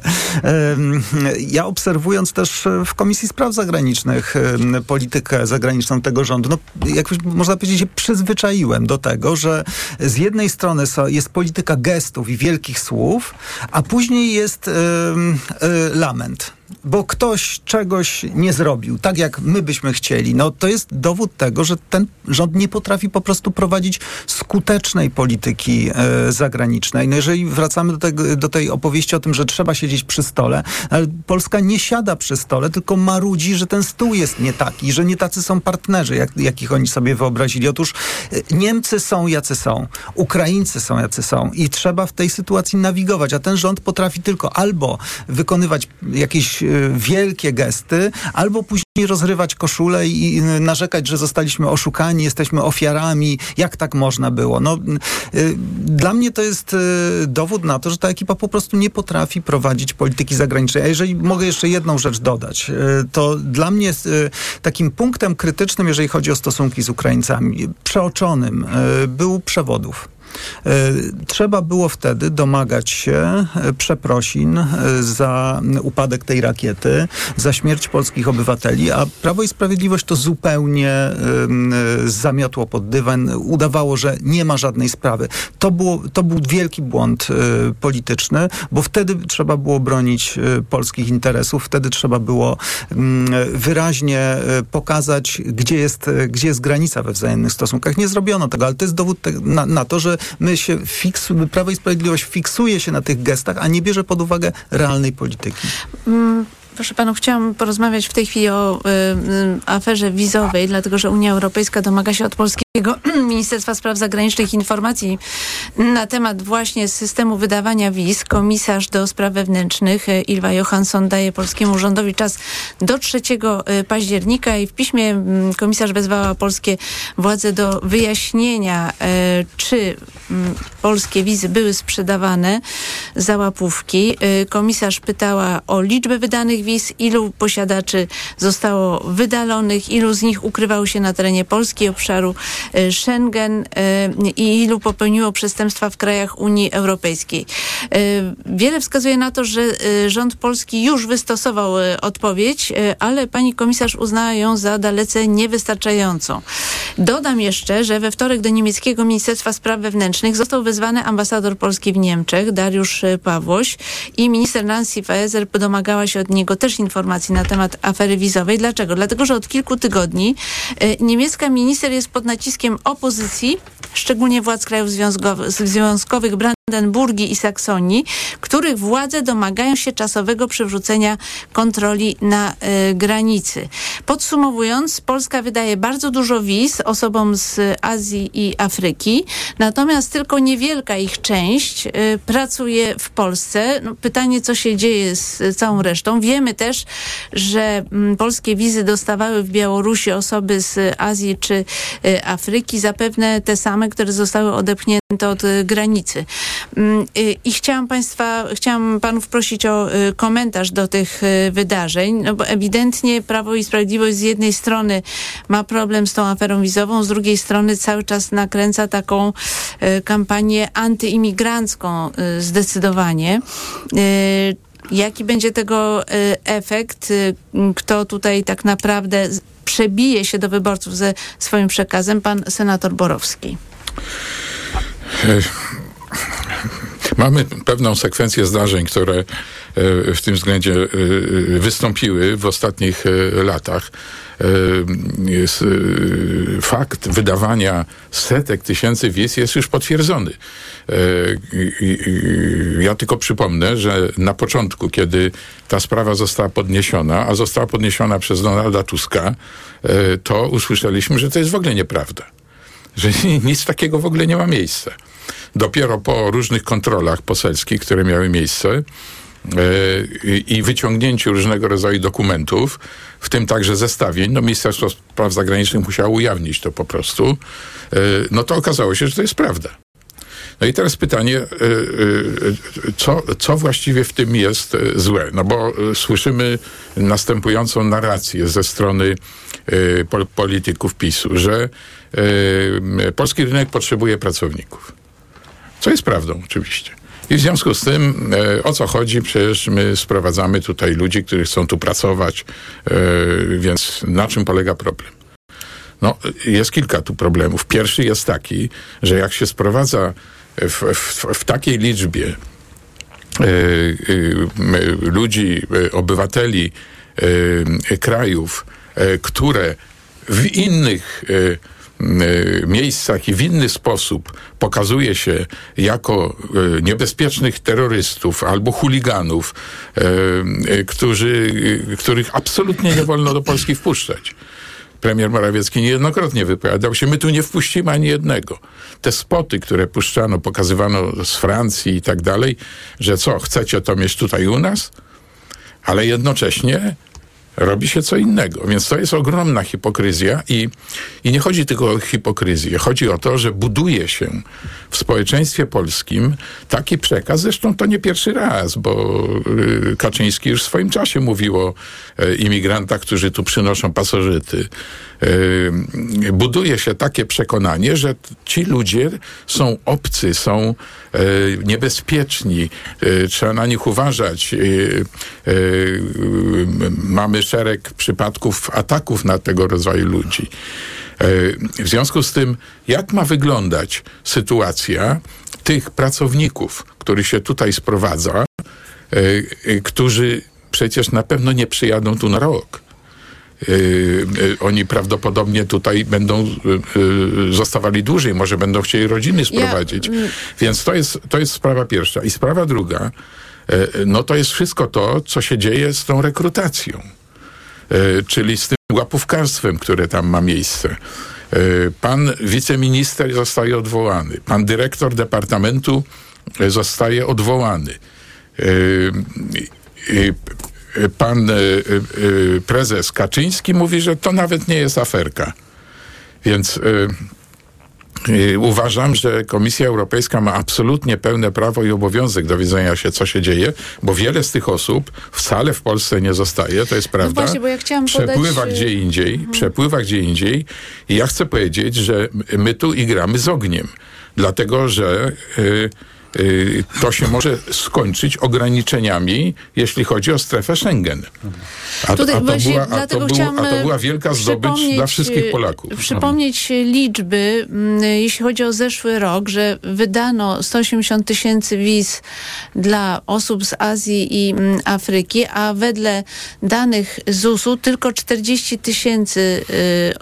Ja obserwując też w Komisji Spraw Zagranicznych politykę zagraniczną tego rządu, no, jak już można powiedzieć, się przyzwyczaiłem do tego, że z jednej strony jest polityka gestów i wielkich słów, a później jest e, lament. Bo ktoś czegoś nie zrobił, tak jak my byśmy chcieli. No to jest dowód tego, że ten rząd nie potrafi po prostu prowadzić skutecznej polityki e, zagranicznej. No jeżeli wracamy do, tego, do tej opowieści o tym, że trzeba siedzieć przy stole, ale Polska nie siada przy stole, tylko marudzi, że ten stół jest nie taki, że nie tacy są partnerzy, jak, jakich oni sobie wyobrazili. Otóż e, Niemcy są jacy są, Ukraińcy są jacy są i trzeba w tej sytuacji nawigować, a ten rząd potrafi tylko albo wykonywać jakieś e, wielkie gesty, albo później rozrywać koszulę i narzekać, że zostaliśmy oszukani, jesteśmy ofiarami, jak tak można było. No, y, dla mnie to jest y, dowód na to, że ta ekipa po prostu nie potrafi prowadzić polityki zagranicznej. A jeżeli mogę jeszcze jedną rzecz dodać, y, to dla mnie y, takim punktem krytycznym, jeżeli chodzi o stosunki z Ukraińcami, przeoczonym, y, był przewodów. E, Trzeba było wtedy domagać się e, przeprosin e, za upadek tej rakiety, za śmierć polskich obywateli, a Prawo i Sprawiedliwość to zupełnie zamiotło pod dywan, udawało, że nie ma żadnej sprawy. To, było, to był wielki błąd polityczny, bo wtedy trzeba było bronić polskich interesów, wtedy trzeba było wyraźnie pokazać, gdzie jest, gdzie jest granica we wzajemnych stosunkach. Nie zrobiono tego, ale to jest dowód na, na to, że my się fiksu, Prawo i Sprawiedliwość fiksuje się na tych gestach, a nie bierze pod uwagę realnej polityki. Mm, Proszę panów, chciałam porozmawiać w tej chwili o y, y, aferze wizowej, dlatego że Unia Europejska domaga się od Polski Ministerstwa Spraw Zagranicznych informacji na temat właśnie systemu wydawania wiz. Komisarz do spraw wewnętrznych e, Ilwa Johansson daje polskiemu rządowi czas do 3 e, października i w piśmie mm, komisarz wezwała polskie władze do wyjaśnienia, e, czy mm, polskie wizy były sprzedawane za łapówki. Komisarz pytała o liczbę wydanych wiz, ilu posiadaczy zostało wydalonych, ilu z nich ukrywało się na terenie Polski obszaru Schengen e, i ilu popełniło przestępstwa w krajach Unii Europejskiej. E, wiele wskazuje na to, że rząd polski już wystosował odpowiedź, ale pani komisarz uznała ją za dalece niewystarczającą. Dodam jeszcze, że we wtorek do niemieckiego Ministerstwa Spraw Wewnętrznych został wezwany ambasador Polski w Niemczech, Dariusz Pawłoś i minister Nancy Faeser domagała się od niego też informacji na temat afery wizowej. Dlaczego? Dlatego, że od kilku tygodni niemiecka minister jest pod naciskiem naciskiem opozycji, szczególnie władz krajów związkowych Brandenburgii i Saksonii, których władze domagają się czasowego przywrócenia kontroli na y, granicy. Podsumowując, Polska wydaje bardzo dużo wiz osobom z Azji i Afryki, natomiast tylko niewielka ich część y, pracuje w Polsce. No, pytanie, co się dzieje z całą resztą. Wiemy też, że y, polskie wizy dostawały w Białorusi osoby z Azji czy y, Afryki, zapewne te same, które zostały odepchnięte od granicy. Mm, y, I chciałam Państwa, chciałam Panów prosić o y, komentarz do tych wydarzeń, no bo ewidentnie Prawo i Sprawiedliwość z jednej strony ma problem z tą aferą wizową, z drugiej strony cały czas nakręca taką kampanię antyimigrancką zdecydowanie. Jaki będzie tego efekt? Kto tutaj tak naprawdę przebije się do wyborców ze swoim przekazem? Pan senator Borowski. Mamy pewną sekwencję zdarzeń, które e, w tym względzie e, wystąpiły w ostatnich e, latach. Fakt wydawania setek tysięcy wiz jest już potwierdzony. Ja tylko przypomnę, że na początku, kiedy ta sprawa została podniesiona, a została podniesiona przez Donalda Tuska, to usłyszeliśmy, że to jest w ogóle nieprawda że nic takiego w ogóle nie ma miejsca. Dopiero po różnych kontrolach poselskich, które miały miejsce, e, i wyciągnięciu różnego rodzaju dokumentów, w tym także zestawień, no Ministerstwo Spraw Zagranicznych musiało ujawnić to po prostu, e, no to okazało się, że to jest prawda. No i teraz pytanie, e, co, co właściwie w tym jest złe? No bo słyszymy następującą narrację ze strony polityków PiSu, że polski rynek potrzebuje pracowników. Co jest prawdą oczywiście. I w związku z tym, e, o co chodzi? Przecież my sprowadzamy tutaj ludzi, którzy chcą tu pracować, e, więc na czym polega problem? No, jest kilka tu problemów. Pierwszy jest taki, że jak się sprowadza w, w, w takiej liczbie e, ludzi, obywateli krajów, które w innych Y, miejscach i w inny sposób pokazuje się jako y, niebezpiecznych terrorystów albo chuliganów, y, którzy, których absolutnie nie wolno do Polski wpuszczać. Premier Morawiecki niejednokrotnie wypowiadał się, my tu nie wpuścimy ani jednego. Te spoty, które puszczano, pokazywano z Francji i tak dalej, że co, chcecie to mieć tutaj u nas? Ale jednocześnie robi się co innego. Więc to jest ogromna hipokryzja i, i nie chodzi tylko o hipokryzję. Chodzi o to, że buduje się w społeczeństwie polskim taki przekaz, zresztą to nie pierwszy raz, bo y, Kaczyński już w swoim czasie mówił o e, imigrantach, którzy tu przynoszą pasożyty. E, buduje się takie przekonanie, że ci ludzie są obcy, są e, niebezpieczni, trzeba na nich uważać. Mamy szereg przypadków ataków na tego rodzaju ludzi. W związku z tym, jak ma wyglądać sytuacja tych pracowników, których się tutaj sprowadza, którzy przecież na pewno nie przyjadą tu na rok. Oni prawdopodobnie tutaj będą zostawali dłużej, może będą chcieli rodziny sprowadzić. Ja, Więc to jest, to jest sprawa pierwsza. I sprawa druga, no to jest wszystko to, co się dzieje z tą rekrutacją. czyli z tym łapówkarstwem, które tam ma miejsce. Pan wiceminister zostaje odwołany. Pan dyrektor departamentu zostaje odwołany. Pan prezes Kaczyński mówi, że to nawet nie jest aferka. Więc Uważam, że Komisja Europejska ma absolutnie pełne prawo i obowiązek dowiedzenia się, co się dzieje, bo wiele z tych osób wcale w Polsce nie zostaje, to jest prawda. No właśnie, bo ja chciałam przepływa podać... gdzie indziej, mhm. przepływa gdzie indziej i ja chcę powiedzieć, że my tu igramy z ogniem, dlatego że... Yy, Y, to się może skończyć ograniczeniami, jeśli chodzi o strefę Schengen. A, to, była, a, to, był, a to była wielka zdobycz dla wszystkich Polaków. Przypomnieć liczby, mm, jeśli chodzi o zeszły rok, że wydano 180 tysięcy wiz dla osób z Azji i mm, Afryki, a wedle danych ZUS-u tylko 40 tysięcy y,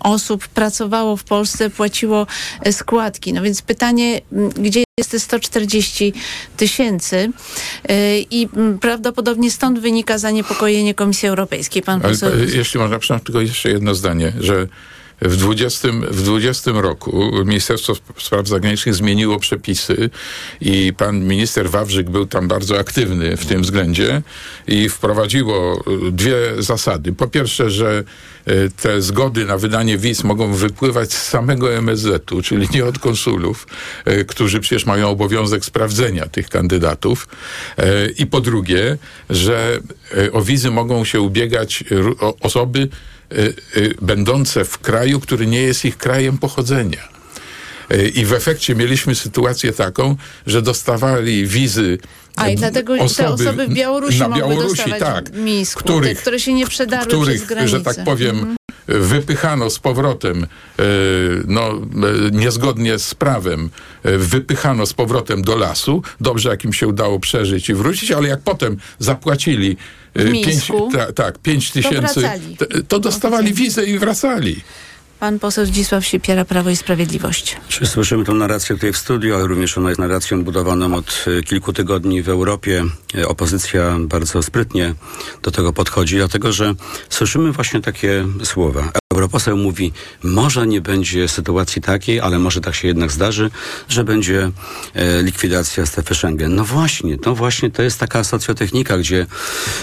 osób pracowało w Polsce, płaciło składki. No więc pytanie, gdzie jest te 140 tysięcy y, i mm, prawdopodobnie stąd wynika zaniepokojenie Komisji Europejskiej. Pan poseł... Jeśli można, przepraszam, tylko jeszcze jedno zdanie, że w 20, w 20 roku Ministerstwo Spraw Zagranicznych zmieniło przepisy i pan minister Wawrzyk był tam bardzo aktywny w tym względzie i wprowadziło e, dwie zasady. Po pierwsze, że e, te zgody na wydanie wiz mogą wypływać z samego MSZ-u, czyli nie od konsulów, e, którzy przecież mają obowiązek sprawdzenia tych kandydatów. I po drugie, że o wizy mogą się ubiegać osoby, będące w kraju, który nie jest ich krajem pochodzenia. Y, I w efekcie mieliśmy sytuację taką, że dostawali wizy a i dlatego osoby, te osoby w Białorusi na Białorusi, tak, misku, których, te, które się nie przedarły których, że tak powiem, mhm. wypychano z powrotem, no, niezgodnie z prawem, wypychano z powrotem do lasu. Dobrze, jak im się udało przeżyć i wrócić, ale jak potem zapłacili pięć, ta, tak, pięć tysięcy, to, to dostawali wizę i wracali. Pan poseł Zdzisław Siepiera, Prawo i Sprawiedliwość. Czy słyszymy tę narrację tutaj w studiu, ale również ona jest narracją budowaną od e, kilku tygodni w Europie. E, opozycja bardzo sprytnie do tego podchodzi, dlatego że słyszymy właśnie takie słowa. Europoseł mówi, może nie będzie sytuacji takiej, ale może tak się jednak zdarzy, że będzie e, likwidacja strefy Schengen. No właśnie, no właśnie, to jest taka socjotechnika, gdzie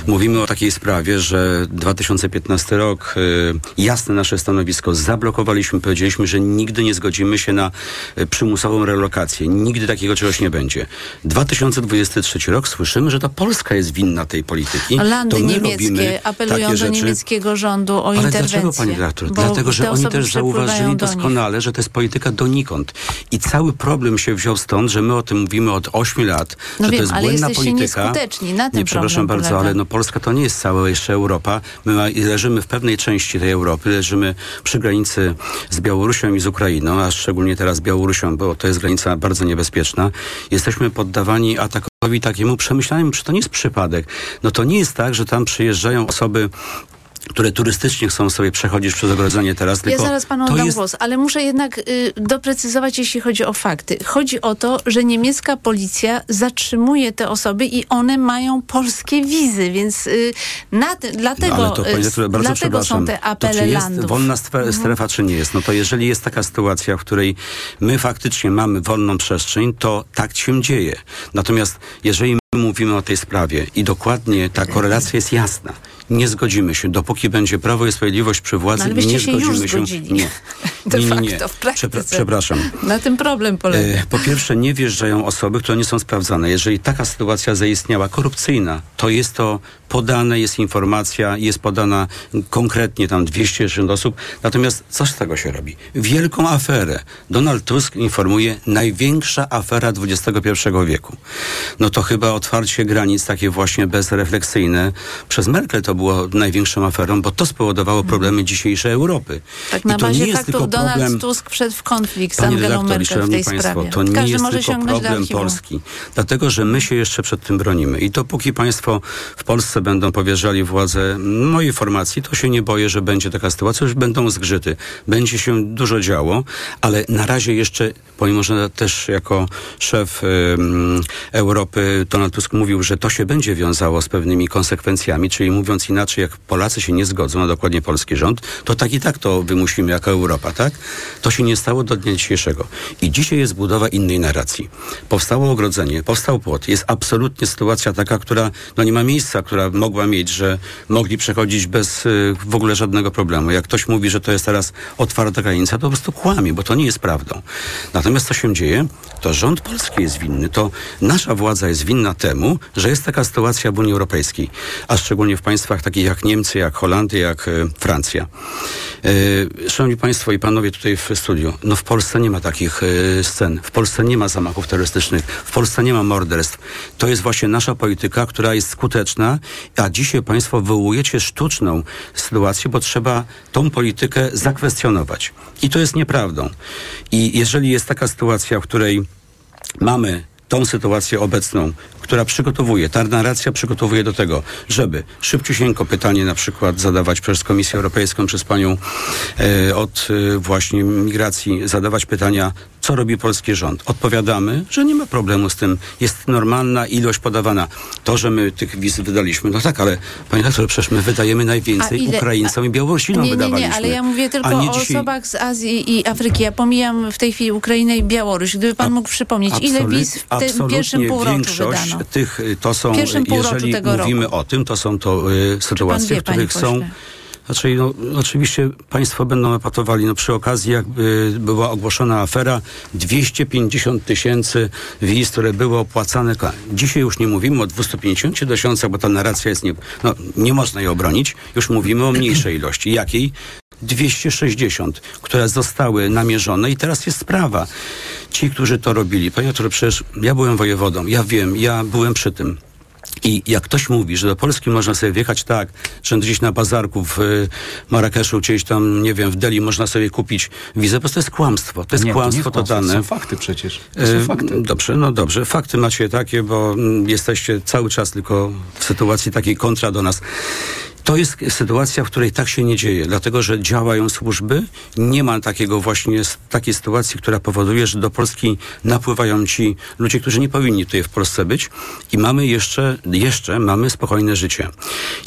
mówimy o takiej sprawie, że 2015 rok, e, jasne nasze stanowisko, zablokowaliśmy, powiedzieliśmy, że nigdy nie zgodzimy się na e, przymusową relokację. Nigdy takiego czegoś nie będzie. 2023 rok, słyszymy, że to Polska jest winna tej polityki. Landy niemieckie apelują do rzeczy. niemieckiego rządu o ale interwencję. Dlaczego, pani Dlatego, że oni też zauważyli doskonale, że to jest polityka donikąd. I cały problem się wziął stąd, że my o tym mówimy od 8 lat, no że wiem, to jest błędna polityka. Na tym nie, przepraszam bardzo, polega. ale no Polska to nie jest cała jeszcze Europa. My leżymy w pewnej części tej Europy, leżymy przy granicy z Białorusią i z Ukrainą, a szczególnie teraz z Białorusią, bo to jest granica bardzo niebezpieczna. Jesteśmy poddawani atakowi takiemu przemyślanemu, czy to nie jest przypadek. No to nie jest tak, że tam przyjeżdżają osoby które turystycznie chcą sobie przechodzić przez ogrodzenie teraz. Ja zaraz panu oddam jest... głos, ale muszę jednak y, doprecyzować, jeśli chodzi o fakty. Chodzi o to, że niemiecka policja zatrzymuje te osoby i one mają polskie wizy, więc y, na ty, dlatego, no, ale to, panie, y, bardzo dlatego są te apele to, czy jest landów. wolna mhm. strefa, mhm. czy nie jest? No to jeżeli jest taka sytuacja, w której my faktycznie mamy wolną przestrzeń, to tak się dzieje. Natomiast jeżeli my mówimy o tej sprawie i dokładnie ta korelacja jest jasna nie zgodzimy się. Dopóki będzie Prawo i Sprawiedliwość przy władzy, no, nie się zgodzimy się. Nie. De nie, nie, w praktyce. przepraszam. Na tym problem polega. E, po pierwsze, nie wjeżdżają osoby, które nie są sprawdzane. Jeżeli taka sytuacja zaistniała, korupcyjna, to jest to podane, jest informacja, jest podana konkretnie tam 260 osób. Natomiast co z tego się robi? Wielką aferę. Donald Tusk informuje, największa afera XXI wieku. No to chyba otwarcie granic takie właśnie bezrefleksyjne przez Merkel to było największą aferą, bo to spowodowało mhm. problemy dzisiejszej Europy. Tak I na bazie tylko Donald problem... Tusk wszedł w konflikt z Angelą Merkel w tej państwo, sprawie. To nie Każdy jest może tylko problem Polski. Dlatego, że my się jeszcze przed tym bronimy. I dopóki państwo w Polsce będą powierzali władzę mojej formacji, to się nie boję, że będzie taka sytuacja, że będą zgrzyty. Będzie się dużo działo, ale na razie jeszcze, pomimo, że też jako szef um, Europy Donald Tusk mówił, że to się będzie wiązało z pewnymi konsekwencjami, czyli mówiąc inaczej, jak Polacy się nie zgodzą, a dokładnie polski rząd, to tak i tak to wymusimy jako Europa, tak? To się nie stało do dnia dzisiejszego. I dzisiaj jest budowa innej narracji. Powstało ogrodzenie, powstał płot. Jest absolutnie sytuacja taka, która no nie ma miejsca, która mogła mieć, że mogli przechodzić bez y, w ogóle żadnego problemu. Jak ktoś mówi, że to jest teraz otwarta granica, to po prostu kłamie, bo to nie jest prawdą. Natomiast co się dzieje? To rząd polski jest winny, to nasza władza jest winna temu, że jest taka sytuacja w Unii Europejskiej, a szczególnie w państwach takich jak Niemcy, jak Holandia, jak y, Francja. Y, Szanowni Państwo i Panowie tutaj w studiu, no w Polsce nie ma takich y, scen, w Polsce nie ma zamachów terrorystycznych, w Polsce nie ma morderstw. To jest właśnie nasza polityka, która jest skuteczna, a dzisiaj Państwo wywołujecie sztuczną sytuację, bo trzeba tą politykę zakwestionować. I to jest nieprawdą. I jeżeli jest taka sytuacja, w której mamy tą sytuację obecną, która przygotowuje, ta narracja przygotowuje do tego, żeby szybciusieńko pytanie na przykład zadawać przez Komisję Europejską, przez panią e, od e, właśnie migracji, zadawać pytania, co robi polski rząd. Odpowiadamy, że nie ma problemu z tym. Jest normalna ilość podawana. To, że my tych wiz wydaliśmy, no tak, ale panie doktorze, przecież my wydajemy najwięcej ile- Ukraińcom i Białorusinom Nie, nie, wydawaliśmy. nie, ale ja mówię tylko A nie o dzisiaj- osobach z Azji i Afryki. Ja pomijam w tej chwili Ukrainę i Białoruś. Gdyby pan mógł przypomnieć, ile wiz w tym pierwszym półroczu większość wydano? tych, y, to są, półroczu jeżeli mówimy roku. o tym, to są to y, sytuacje, wie, w których są... pośle? Znaczy, no, oczywiście państwo będą epatowali, no przy okazji jakby była ogłoszona afera 250 tysięcy wiz, które były opłacane. Dzisiaj już nie mówimy o 250 tysiącach, bo ta narracja jest nie, no, nie można jej obronić. Już mówimy o mniejszej ilości. Jakiej? 260, które zostały namierzone i teraz jest sprawa. Ci, którzy to robili, panie doktorze, przecież ja byłem wojewodą, ja wiem, ja byłem przy tym. I jak ktoś mówi, że do Polski można sobie wjechać tak, że gdzieś na bazarku w y, Marrakeszu, gdzieś tam, nie wiem, w Delhi można sobie kupić wizę, prostu to jest kłamstwo. To jest Nie, kłamstwo nie kłamstwo, totalne. To są fakty przecież. To są E, fakty. Dobrze, no dobrze. Fakty macie takie, bo mm, jesteście cały czas tylko w sytuacji takiej kontra do nas. To jest sytuacja, w której tak się nie dzieje, dlatego że działają służby. Nie ma takiego właśnie takiej sytuacji, która powoduje, że do Polski napływają ci ludzie, którzy nie powinni tutaj w Polsce być i mamy jeszcze, jeszcze mamy spokojne życie.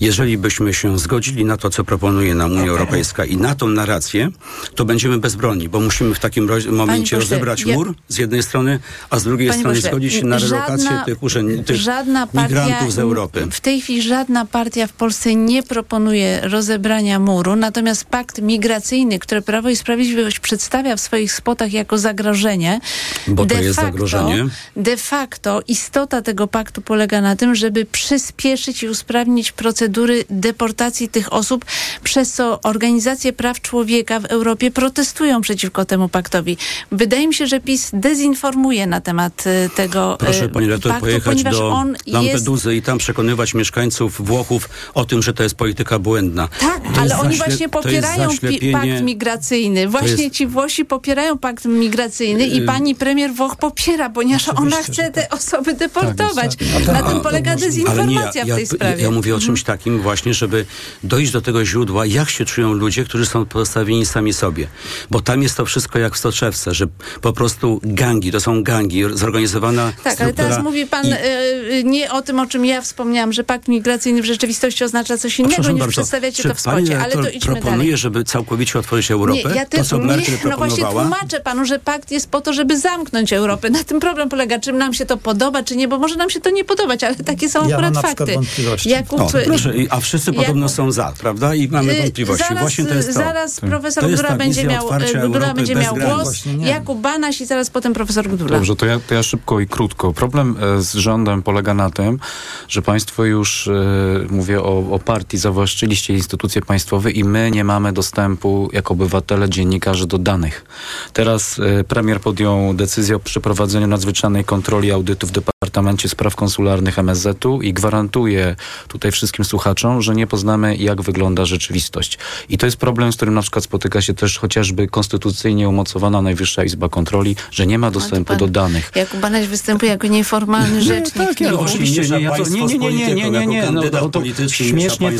Jeżeli byśmy się zgodzili na to, co proponuje nam Unia Europejska i na tą narrację, to będziemy bezbronni, bo musimy w takim roz- momencie pośle, rozebrać ja- mur z jednej strony, a z drugiej Panie strony pośle, zgodzić się na żadna- relokację tych, urzęd, tych żadna partia, migrantów z Europy. W tej chwili żadna partia w Polsce nie proponuje rozebrania muru, natomiast pakt migracyjny, który Prawo i Sprawiedliwość przedstawia w swoich spotach jako zagrożenie, Bo to de jest facto, zagrożenie. De facto istota tego paktu polega na tym, żeby przyspieszyć i usprawnić procedury deportacji tych osób, przez co organizacje praw człowieka w Europie protestują przeciwko temu paktowi. Wydaje mi się, że PiS dezinformuje na temat y, tego Proszę y, pani redaktor paktu, pojechać do on jest Lampeduzy i tam przekonywać mieszkańców Włochów o tym, że to jest polityka błędna. Tak, To ale oni właśnie popierają pakt migracyjny. Właśnie jest- ci Włosi popierają pakt migracyjny i Yy, pani premier Włoch popiera, ponieważ ona chce te osoby deportować. Na tym polega Ale nie, dezinformacja ja, w tej sprawie. Mhm. ja mówię o czymś takim właśnie, żeby dojść do tego źródła, jak się czują ludzie, którzy są postawieni sami sobie. Bo tam jest to wszystko jak w Stoczewce, że po prostu gangi, to są gangi, zorganizowana Tak, ale teraz mówi pan i- e, e, nie o tym, o czym ja wspomniałam, że pakt migracyjny w rzeczywistości oznacza coś innego Przepraszam niż bardzo, przedstawiacie czy to w spocie, ale to idźmy proponuje, dalej. żeby całkowicie otworzyć Europę? Nie, ja to, co nie, Merkel no właśnie tłumaczę panu, że pakt jest po to, żeby zamknąć Europę. Na tym problem polega, czym nam się to podoba, czy nie, bo może nam się to nie podobać, ale takie są Ja akurat fakty. Jakub, O, proszę, a wszyscy Jakub- podobno są za, prawda? I mamy y, wątpliwości. Zaraz, Właśnie to jest to. zaraz profesor To ta będzie miał, y, Europy będzie miał głos, nie. Jakub Banaś i zaraz potem profesor Gdula. Dobrze, to ja, to ja szybko i krótko. Problem e, z rządem polega na tym, że państwo już, e, mówię o, o partii, zawłaszczyliście instytucje państwowe i my nie mamy dostępu jako obywatele, dziennikarze do danych. Teraz e, premier podjął decyzję o przeprowadzeniu nadzwyczajnej kontroli audytu w Departamencie Spraw Konsularnych MSZ-u i gwarantuje tutaj wszystkim słuchaczom, że nie poznamy jak wygląda rzeczywistość. I to jest problem, z którym na przykład spotyka się też chociażby konstytucyjnie umocowana Najwyższa Izba Kontroli, że nie ma dostępu do danych. Jakub Banaś występuje jako nieformalny rzecznik. tak, ja NIK-u. oczywiście nie, ja to, nie, nie, nie, nie, nie, nie, nie, no, kandydat no, to polityczny, śmiesznie miesza to brzmi, swoje- śmiesznie to Każdy brzmi w pana kandydat- usta. nie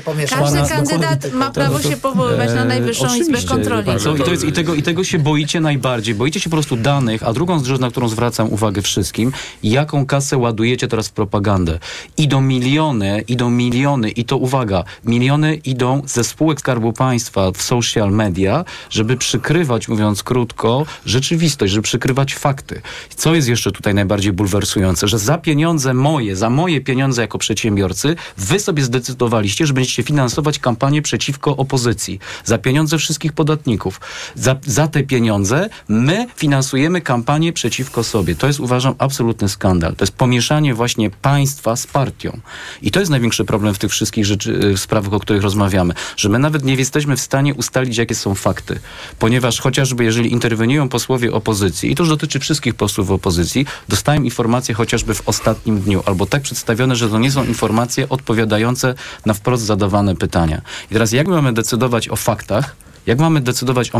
pomieszasz Każdy nas z kandydat polityką. ma prawo się powoływać na Najwyższą Izbę Kontroli. pan co, i, to jest, to- i, tego, I tego się boicie najbardziej. Boicie się po prostu danych, a drugą rzecz, na którą zwracam uwagę wszystkim, jaką kasę ładujecie teraz w propagandę. Idą miliony, idą miliony i to uwaga, miliony idą ze spółek Skarbu Państwa w social media, żeby przykrywać, mówiąc krótko, rzeczywistość, żeby przykrywać fakty. Co jest jeszcze tutaj najbardziej bulwersujące, że za pieniądze moje, za moje pieniądze jako przedsiębiorcy, wy sobie zdecydowaliście, że będziecie finansować kampanię przeciwko opozycji. Za pieniądze wszystkich podatników. Za, za te pieniądze my finansujemy kampanię przeciwko sobie. To jest uważam absolutny skandal. To jest pomieszanie właśnie państwa z partią. I to jest największy problem w tych wszystkich rzeczy, y, sprawach, o których rozmawiamy. Że my nawet nie jesteśmy w stanie ustalić, jakie są fakty. Ponieważ chociażby jeżeli interweniują posłowie opozycji, i to już dotyczy wszystkich posłów opozycji, dostałem informacje chociażby w ostatnim dniu, albo tak przedstawione, że to nie są informacje odpowiadające na wprost zadawane pytania. I teraz jak my mamy decydować o faktach, jak mamy decydować o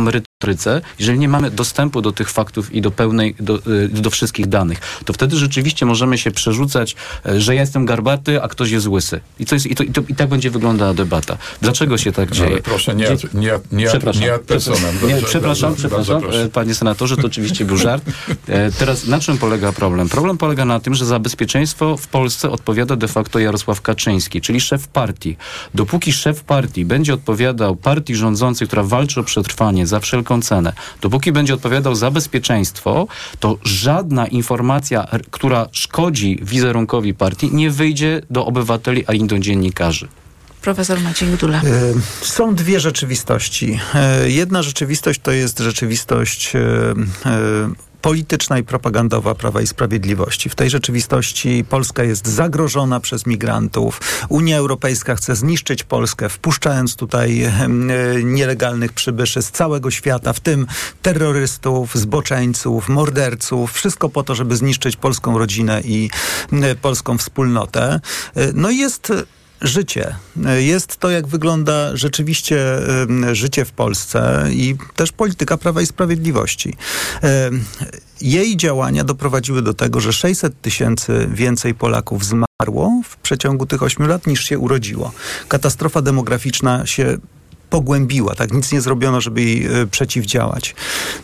jeżeli nie mamy dostępu do tych faktów i do pełnej, do, y, do wszystkich danych? To wtedy rzeczywiście możemy się przerzucać, e, że ja jestem garbaty, a ktoś jest łysy. I, to jest, i, to, i, to, i tak będzie wyglądała debata. Dlaczego się tak dzieje? Ale proszę, nie, nie, nie, Przepraszam. nie ad personam. Nie, przepraszam, przepraszam, e, panie senatorze, to oczywiście był żart. E, Teraz na czym polega problem? Problem polega na tym, że za bezpieczeństwo w Polsce odpowiada de facto Jarosław Kaczyński, czyli szef partii. Dopóki szef partii będzie odpowiadał partii rządzącej, która walczy o przetrwanie za wszelką cenę, dopóki będzie odpowiadał za bezpieczeństwo, to żadna informacja, która szkodzi wizerunkowi partii, nie wyjdzie do obywateli ani do dziennikarzy. Profesor Maciej Gdula. Y, Są dwie rzeczywistości. Y, Jedna rzeczywistość to jest rzeczywistość y, polityczna i propagandowa Prawa i Sprawiedliwości. W tej rzeczywistości Polska jest zagrożona przez migrantów. Unia Europejska chce zniszczyć Polskę, wpuszczając tutaj y, nielegalnych przybyszy z całego świata, w tym terrorystów, zboczeńców, morderców. Wszystko po to, żeby zniszczyć polską rodzinę i y, polską wspólnotę. No i jest życie. Jest to, jak wygląda rzeczywiście życie w Polsce i też polityka Prawa i Sprawiedliwości. Jej działania doprowadziły do tego, że 600 tysięcy więcej Polaków zmarło w przeciągu tych 8 lat niż się urodziło. Katastrofa demograficzna się pogłębiła, tak nic nie zrobiono, żeby jej e, przeciwdziałać.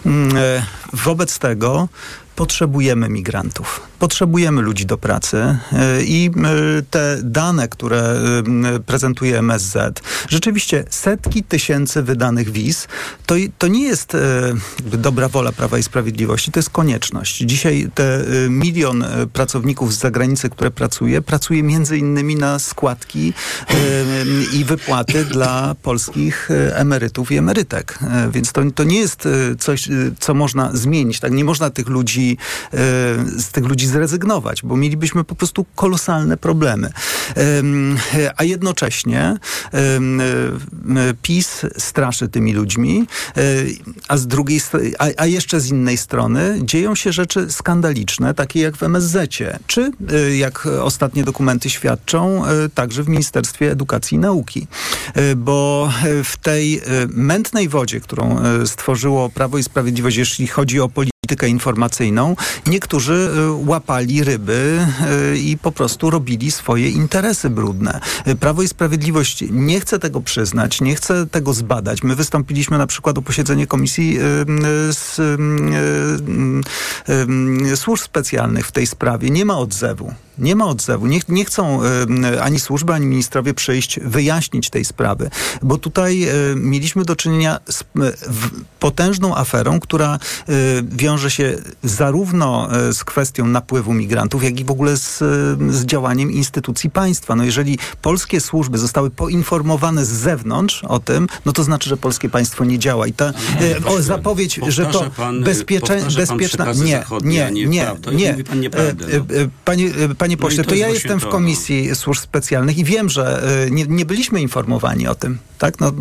Mm, e, Wobec tego potrzebujemy migrantów, potrzebujemy ludzi do pracy e, i e, te dane, które e, prezentuje MSZ, rzeczywiście setki tysięcy wydanych wiz, to, to nie jest dobra wola Prawa i Sprawiedliwości, to jest konieczność. Dzisiaj te milion pracowników z zagranicy, które pracuje, pracuje między innymi na składki i wypłaty dla polskich emerytów i emerytek. Więc to, to nie jest coś, co można zmienić. Tak? Nie można tych ludzi, z tych ludzi zrezygnować, bo mielibyśmy po prostu kolosalne problemy. Em, A jednocześnie e, PiS straszy tymi ludźmi, e, a z drugiej a, a jeszcze z innej strony dzieją się rzeczy skandaliczne, takie jak w MSZ-cie, czy e, jak ostatnie dokumenty świadczą, także w Ministerstwie Edukacji i Nauki. Bo w tej mętnej wodzie, którą stworzyło Prawo i Sprawiedliwość, jeśli chodzi o politykę politykę informacyjną, niektórzy e, łapali ryby e, i po prostu robili swoje interesy brudne. E, Prawo i Sprawiedliwość nie chce tego przyznać, nie chce tego zbadać. My wystąpiliśmy na przykład o posiedzenie Komisji e, z, e, e, Służb Specjalnych w tej sprawie. Nie ma odzewu. Nie ma odzewu. Nie, nie chcą e, ani służby, ani ministrowie przyjść, wyjaśnić tej sprawy, bo tutaj e, mieliśmy do czynienia z potężną aferą, która e, wiąże się zarówno z kwestią napływu migrantów, jak i w ogóle z, z działaniem instytucji państwa. No jeżeli polskie służby zostały poinformowane z zewnątrz o tym, no to znaczy, że polskie państwo nie działa. I ta o, zapowiedź, że to pan, bezpiecze, powtarza pan bezpieczna... Nie, nie, nie nie, prawdę. nie. Mówi pan nieprawdę, E, no. e, Panie, panie No pośle, to to jest ja jestem w to, no. Komisji Służb Specjalnych i wiem, że e, nie, nie byliśmy informowani o tym. Tak? No,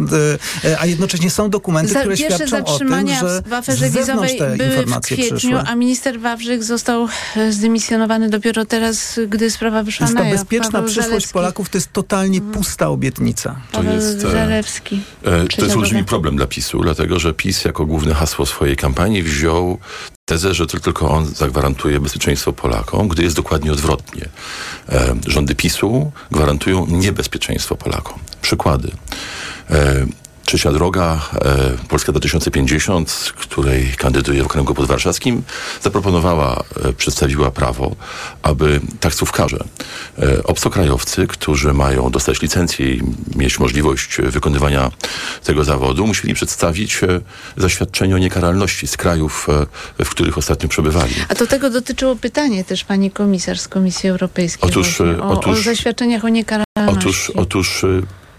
e, e, a jednocześnie są dokumenty, Za, które świadczą o tym, zatrzymania że w aferze wizowej te były w informacje kwietniu, przyszły. a minister Wawrzyk został e, zdymisjonowany dopiero teraz, gdy sprawa wyszła Więc na jaw. bezpieczna Paweł przyszłość Zalewski. Polaków to jest totalnie pusta obietnica. Paweł jest, e, Zalewski. E, To jest olbrzymi problem dla PiSu, dlatego że PiS jako główne hasło swojej kampanii wziął tezę, że to tylko on zagwarantuje bezpieczeństwo Polakom, gdy jest dokładnie odwrotnie. E, rządy PiSu gwarantują niebezpieczeństwo Polakom. Przykłady. Trzecia droga, e, Polska 2050, której kandyduje w okręgu podwarszawskim, zaproponowała, e, przedstawiła prawo, aby taksówkarze, e, obcokrajowcy, którzy mają dostać licencję i mieć możliwość wykonywania tego zawodu, musieli przedstawić zaświadczenie o niekaralności z krajów, w których ostatnio przebywali. A do tego dotyczyło pytanie też pani komisarz z Komisji Europejskiej. Otóż, właśnie, o, otóż- o zaświadczeniach o niekaralności. Otóż, otóż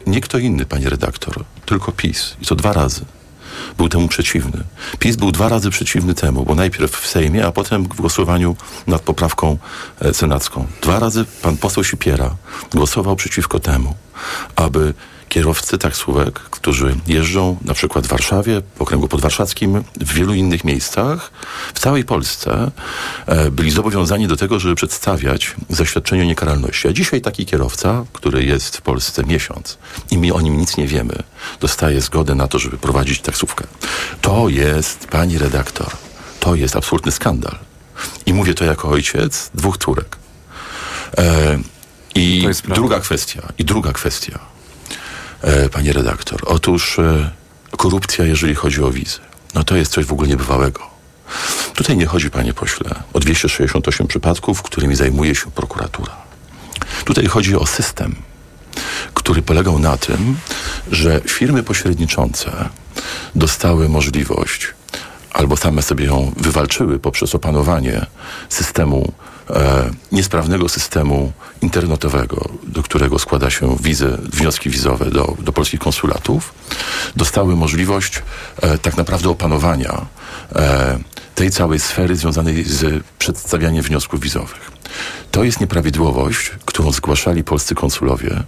nie kto inny, panie redaktor, tylko PiS. I to dwa razy. Był temu przeciwny. PiS był dwa razy przeciwny temu, bo najpierw w Sejmie, a potem w głosowaniu nad poprawką e, senacką. Dwa razy pan poseł Sipiera głosował przeciwko temu, aby kierowcy taksówek, którzy jeżdżą na przykład w Warszawie, w okręgu podwarszawskim, w wielu innych miejscach, w całej Polsce, e, byli zobowiązani do tego, żeby przedstawiać zaświadczenie o niekaralności. A dzisiaj taki kierowca, który jest w Polsce miesiąc i my o nim nic nie wiemy, dostaje zgodę na to, żeby prowadzić taksówkę. To jest, pani redaktor, to jest absolutny skandal. I mówię to jako ojciec dwóch córek. E, I druga kwestia, i druga kwestia, e, panie redaktor. Otóż e, korupcja, jeżeli chodzi o wizy, no to jest coś w ogóle niebywałego. Tutaj nie chodzi, panie pośle, o 268 przypadków, którymi zajmuje się prokuratura. Tutaj chodzi o system, który polegał na tym, że firmy pośredniczące dostały możliwość albo same sobie ją wywalczyły poprzez opanowanie systemu, e, niesprawnego systemu internetowego, do którego składa się wizy, wnioski wizowe do, do polskich konsulatów, dostały możliwość e, tak naprawdę opanowania e, tej całej sfery związanej z przedstawianiem wniosków wizowych. To jest nieprawidłowość, którą zgłaszali polscy konsulowie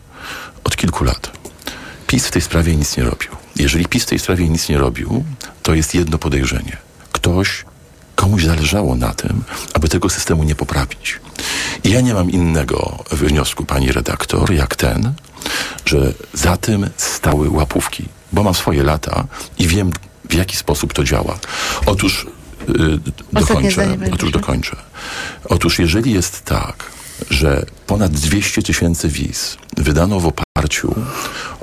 od kilku lat. PiS w tej sprawie nic nie robił. Jeżeli PiS w tej sprawie nic nie robił, to jest jedno podejrzenie. Ktoś, komuś zależało na tym, aby tego systemu nie poprawić. I ja nie mam innego wniosku, pani redaktor, jak ten, że za tym stały łapówki, bo mam swoje lata i wiem, w jaki sposób to działa. Otóż yy, dokończę. Otóż dokończę. Otóż jeżeli jest tak, że ponad 200 tysięcy wiz wydano w oparciu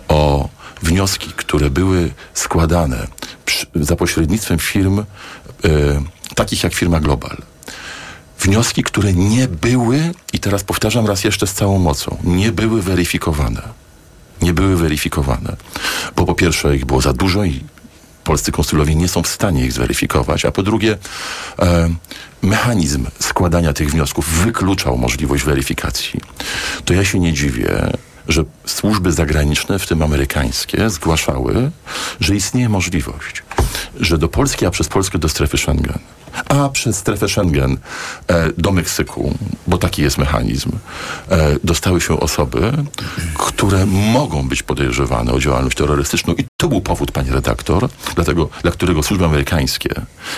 o wnioski, które były składane przy, za pośrednictwem firm e, takich jak firma Global. Wnioski, które nie były, i teraz powtarzam raz jeszcze z całą mocą, nie były weryfikowane. Nie były weryfikowane. Bo po pierwsze ich było za dużo i polscy konsulowie nie są w stanie ich zweryfikować, a po drugie e, mechanizm składania tych wniosków wykluczał możliwość weryfikacji. To ja się nie dziwię, że służby zagraniczne, w tym amerykańskie, zgłaszały, że istnieje możliwość, że do Polski, a przez Polskę do strefy Schengen, a przez strefę Schengen e, do Meksyku, bo taki jest mechanizm, e, dostały się osoby, które mogą być podejrzewane o działalność terrorystyczną. I to był powód, pani redaktor, dlatego, dla którego służby amerykańskie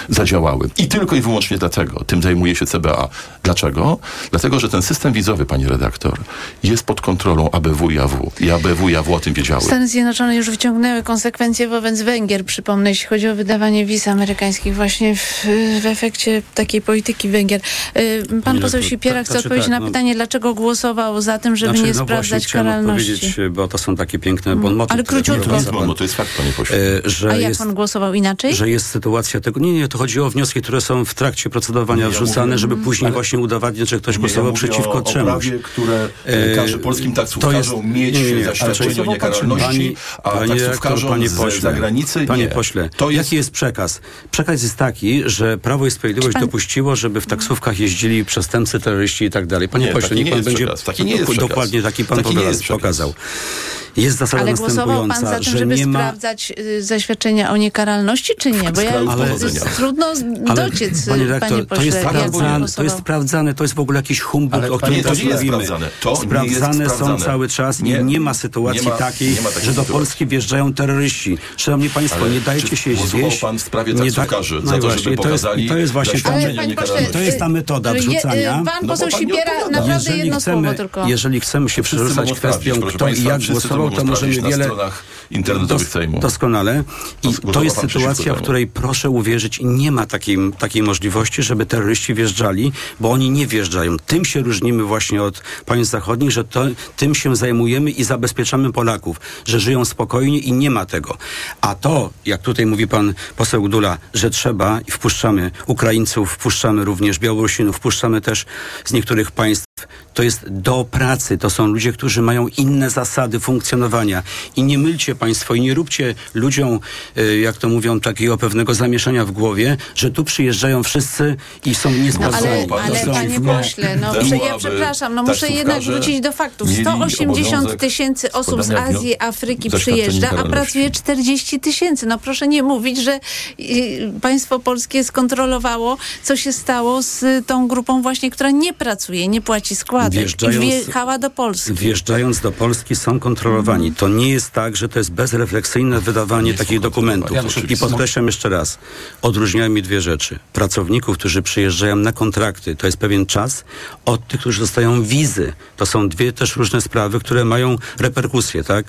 zadziałały. I tylko i wyłącznie dlatego. Tym zajmuje się CBA. Dlaczego? Dlatego, że ten system wizowy, pani redaktor, jest pod kontrolą ABW i AW. I ABW i AW o tym wiedziały. Stany Zjednoczone już wyciągnęły konsekwencje wobec Węgier, przypomnę, jeśli chodzi o wydawanie wiz amerykańskich właśnie w, w efekcie takiej polityki Węgier. Y, Pan Pani poseł doktor, Sipiera to- chce znaczy odpowiedzieć tak, na no- pytanie, dlaczego głosował za tym, żeby Znaczy, nie no sprawdzać karalności. bo to są takie piękne bon moty, ale króciutko. Jest, zapadł. no to jest fakt, panie pośle. E, że A jak jest, pan głosował inaczej? że jest sytuacja tego. Nie, nie, to chodzi o wnioski, które są w trakcie procedowania Nie, ja wrzucane, mówię- żeby później ale- właśnie udowadniać, że ktoś Nie, głosował ja przeciwko o, czemuś. O prawie, które E, każe polskim taksówkarzom mieć nie, nie, nie, zaświadczenie ale o niekaralności, a taksówkarzom z pośle, zagranicy Panie nie. pośle, To jest jaki jest przekaz? Przekaz jest taki, że Prawo i Sprawiedliwość pan- dopuściło, żeby w taksówkach jeździli przestępcy, terroryści i tak dalej. Panie Nie, pośle, taki niech nie pan będzie... przekaz. Taki nie jest. Dokładnie taki pan Taki nie pokazał- jest pokazał. Jest zasada Ale głosował pan za tym, że żeby nie ma... sprawdzać y, zaświadczenia o niekaralności, czy nie? Bo ja Ale- trudno Ale, dociec, panie panie, redaktor, pośle, to jest, sprawdzane, to głosował. jest sprawdzane, to jest w ogóle jakiś humbug, Ale, o panie, którym to też mówimy. sprawdzane. To nie jest sprawdzane są sprawdzane. cały czas Nie. i nie ma sytuacji Nie ma- takiej, nie ma takiej że do sytuacji. Polski wjeżdżają terroryści. Szanowni Państwo, Ale nie dajcie się głosował zwieść. pan w sprawie taksówkarzy za to, żeby to to jest właśnie ta, Ale, panie pośle, to jest ta metoda je- wrzucania. Pan No poseł Sipiera odpowiada. naprawdę jedno chcemy, słowo tylko. jeżeli chcemy się przerzucać sprawdzić, kwestią, kto i jak głosował, to możemy wiele... stronach internetowych Sejmu. Doskonale. I to jest sytuacja, w której proszę uwierzyć, nie ma takiej, takiej możliwości, żeby terroryści wjeżdżali, bo oni nie wjeżdżają. Tym się różnimy właśnie od państw zachodnich, że to, tym się zajmujemy i zabezpieczamy Polaków, że żyją spokojnie i nie ma tego. A to, jak tutaj mówi pan poseł Dula, że trzeba i wpuszczamy Ukraińców, wpuszczamy również Białorusinów, wpuszczamy też z niektórych państw to jest do pracy. To są ludzie, którzy mają inne zasady funkcjonowania. I nie mylcie państwo i nie róbcie ludziom, y, jak to mówią, takiego pewnego zamieszania w głowie, że tu przyjeżdżają wszyscy i są No, niespłaceni. ale, ale poseł panie pośle, no temu, ja przepraszam, no muszę jednak wrócić do faktów. mieli 180 obowiązek tysięcy osób z Azji, Afryki przyjeżdża, a pracuje 40 tysięcy. No proszę nie mówić, że y, państwo polskie skontrolowało, co się stało z tą grupą właśnie, która nie pracuje, nie płaci składek i Wjeżdżając- wjechała do Polski. Wjeżdżając do Polski są kontrolowani. To nie jest tak, że to jest bezrefleksyjne wydawanie takich dokumentów. Janusz, I podkreślam jeszcze raz, odróżniajmy dwie rzeczy. Pracowników, którzy przyjeżdżają na kontrakty, to jest pewien czas, od tych, którzy dostają wizy. To są dwie też różne sprawy, które mają reperkusje, tak?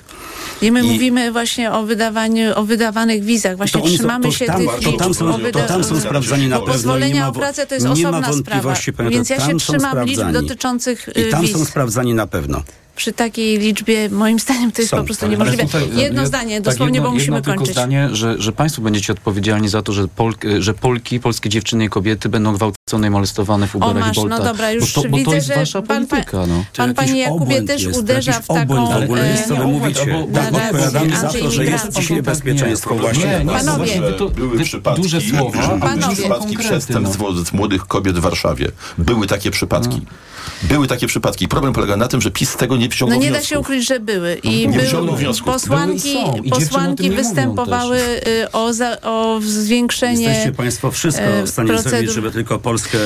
I my I- mówimy właśnie o wydawaniu, o wydawanych wizach. Właśnie To trzymamy to się tam- tych to tam są- wyda- to tam są sprawdzani na pewno i pozwolenia nie ma o pracę to jest nie osobna sprawa. Więc ja się trzymam liczb dotyczących I tam są sprawdzani na pewno. Przy takiej liczbie, moim zdaniem, to jest Są, po prostu ale niemożliwe. Słuchaj, jedno jed- zdanie, tak, dosłownie, jedno, bo musimy jedno tylko kończyć. zdanie, że, że państwo będziecie odpowiedzialni za to, że, Pol, że Polki, polskie dziewczyny i kobiety będą gwałcone i molestowane w O Uberach masz, i Boltach. no dobra, już bo to, bo widzę, to jest że wasza pan, pan, polityka, no. pan panie Jakubie też jest, uderza w taką... obłęd w ogóle e, jest, co wy mówicie. albo- Tak, odpowiadamy za to, że jest antyimigrancką. dzisiaj bezpieczeństwo właśnie. Nie, nie, Panowie. były przypadki, duże słowa, były Panowie. przypadki konkrety, przestępstw wobec młodych kobiet w Warszawie. Były takie przypadki. Były takie przypadki. Problem polega na tym, że PiS z tego nie No wciągnął nie da wniosków. się ukryć, że były. I nie był, wniosków. posłanki, Były i posłanki nie występowały y, o, za, o zwiększenie... Jesteście państwo wszystko e, w stanie procedur. zrobić, żeby tylko Polskę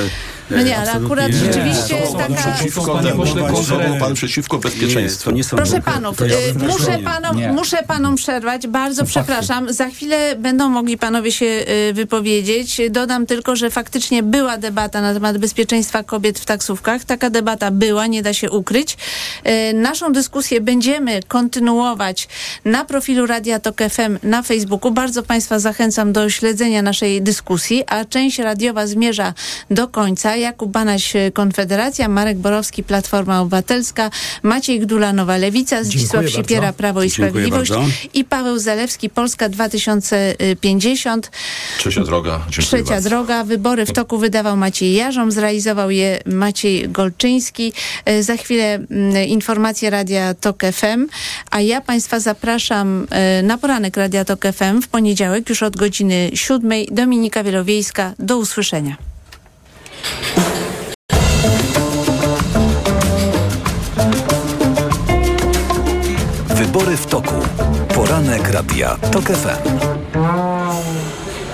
No nie, ale akurat Nie, rzeczywiście to są taka- Przeciwko Panie pośle, pan przeciwko Nie, bezpieczeństwu. nie Proszę panów, y, muszę, panom, Nie. muszę panom przerwać, bardzo przepraszam. Za chwilę będą mogli panowie się y, wypowiedzieć. Dodam tylko, że faktycznie była debata na temat bezpieczeństwa kobiet w taksówkach. Taka debata była, nie da się ukryć. Y, Naszą dyskusję będziemy kontynuować na profilu Radia Tok FM na Facebooku. Bardzo państwa zachęcam do śledzenia naszej dyskusji, a część radiowa zmierza do końca. Jakub Banaś, Konfederacja, Marek Borowski, Platforma Obywatelska, Maciej Gdula, Nowa Lewica, Zdzisław bardzo. Sipiera, Prawo i Sprawiedliwość i Paweł Zalewski, Polska 2050. Trzecia droga. Dziękuję Trzecia bardzo. droga. Wybory w toku wydawał Maciej Jarzom, zrealizował je Maciej Golczyński. E, Za chwilę mm, informacje Radia Tok FM, a ja Państwa zapraszam e, na poranek Radia Tok FM w poniedziałek już od godziny siódmej. Dominika Wielowiejska. Do usłyszenia. Wybory w toku. Poranek Radia TOK FM.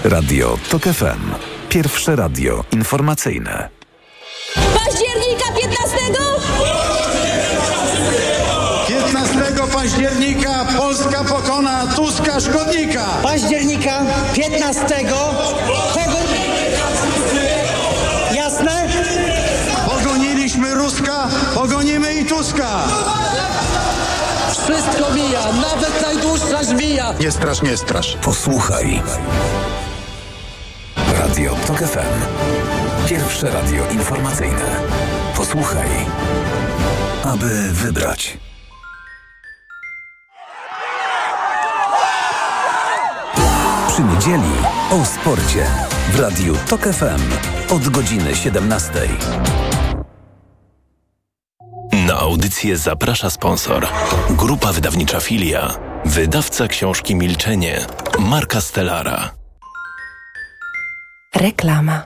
Radio TOK FM. Pierwsze radio informacyjne. Października 15? 15 października Polska pokona Tuska szkodnika. października 15 pogonimy i Tuska. Wszystko mija, nawet najdłuższa żmija. Nie strasz, nie strasz. Posłuchaj. Radio TOK FM. Pierwsze radio informacyjne. Posłuchaj. Aby wybrać. Przy niedzieli o sporcie w Radiu TOK FM od godziny 17. Na audycję zaprasza sponsor. Grupa wydawnicza Filia. Wydawca książki Milczenie. Marka Stellara. Reklama.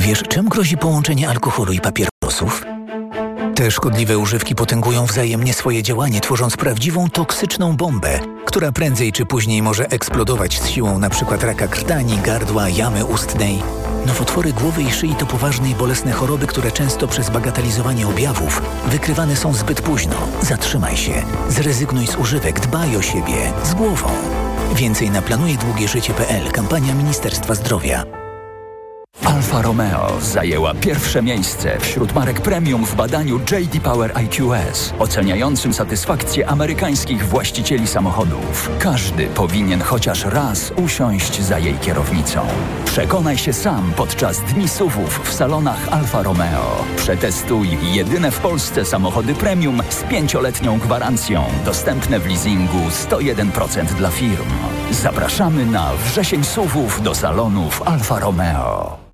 Wiesz, czym grozi połączenie alkoholu i papierosów? Te szkodliwe używki potęgują wzajemnie swoje działanie, tworząc prawdziwą toksyczną bombę, która prędzej czy później może eksplodować z siłą np. raka krtani, gardła, jamy ustnej. Nowotwory głowy i szyi to poważne i bolesne choroby, które często przez bagatelizowanie objawów wykrywane są zbyt późno. Zatrzymaj się, zrezygnuj z używek, dbaj o siebie, z głową. Więcej na planujedługieżycie.pl, kampania Ministerstwa Zdrowia. Alfa Romeo zajęła pierwsze miejsce wśród marek premium w badaniu JD Power IQS, oceniającym satysfakcję amerykańskich właścicieli samochodów. Każdy powinien chociaż raz usiąść za jej kierownicą. Przekonaj się sam podczas Dni Suwów w salonach Alfa Romeo. Przetestuj jedyne w Polsce samochody premium z pięcioletnią gwarancją, dostępne w leasingu 101% dla firm. Zapraszamy na wrzesień Suwów do salonów Alfa Romeo.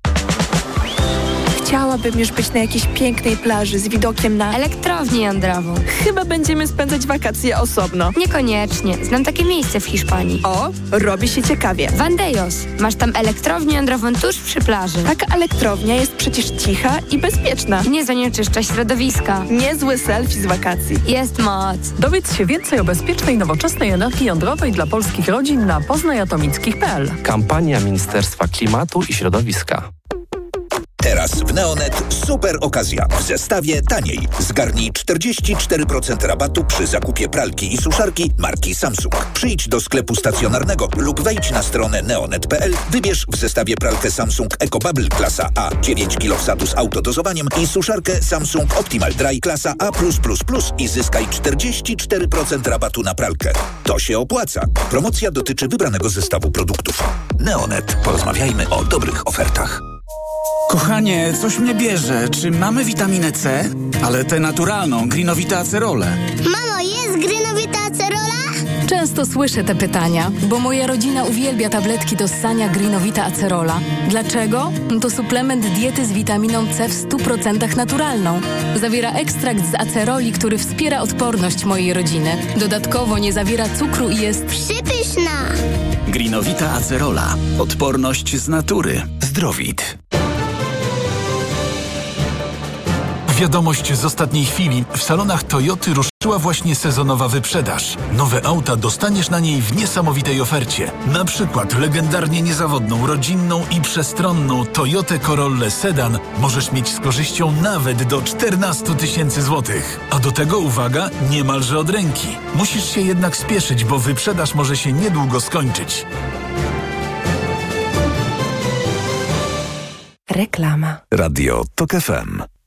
Chciałabym już być na jakiejś pięknej plaży z widokiem na... Elektrownię jądrową. Chyba będziemy spędzać wakacje osobno. Niekoniecznie. Znam takie miejsce w Hiszpanii. O, robi się ciekawie. Vandejos. Masz tam elektrownię jądrową tuż przy plaży. Taka elektrownia jest przecież cicha i bezpieczna. Nie zanieczyszcza środowiska. Niezły selfie z wakacji. Jest moc. Dowiedz się więcej o bezpiecznej, nowoczesnej energii jądrowej dla polskich rodzin na poznajatomickich.pl. Kampania Ministerstwa Klimatu i Środowiska. Teraz w Neonet super okazja. W zestawie taniej. Zgarnij 44% rabatu przy zakupie pralki i suszarki marki Samsung. Przyjdź do sklepu stacjonarnego lub wejdź na stronę neonet.pl. Wybierz w zestawie pralkę Samsung EcoBubble klasa A 9 kg wsadu z autodozowaniem i suszarkę Samsung Optimal Dry klasa A+++ i zyskaj 44% rabatu na pralkę. To się opłaca. Promocja dotyczy wybranego zestawu produktów. Neonet. Porozmawiajmy o dobrych ofertach. Kochanie, coś mnie bierze. Czy mamy witaminę C? Ale tę naturalną, Greenowita Acerole. Mamo, jest Greenowita Acerola? Często słyszę te pytania, bo moja rodzina uwielbia tabletki do ssania Greenowita Acerola. Dlaczego? To suplement diety z witaminą C w 100% naturalną. Zawiera ekstrakt z aceroli, który wspiera odporność mojej rodziny. Dodatkowo nie zawiera cukru i jest przypyszna. Greenowita Acerola. Odporność z natury. Zdrowit. Wiadomość z ostatniej chwili. W salonach Toyoty ruszyła właśnie sezonowa wyprzedaż. Nowe auta dostaniesz na niej w niesamowitej ofercie. Na przykład legendarnie niezawodną, rodzinną i przestronną Toyotę Corollę Sedan możesz mieć z korzyścią nawet do 14 tysięcy złotych. A do tego, uwaga, niemalże od ręki. Musisz się jednak spieszyć, bo wyprzedaż może się niedługo skończyć. Reklama. Radio TOK FM.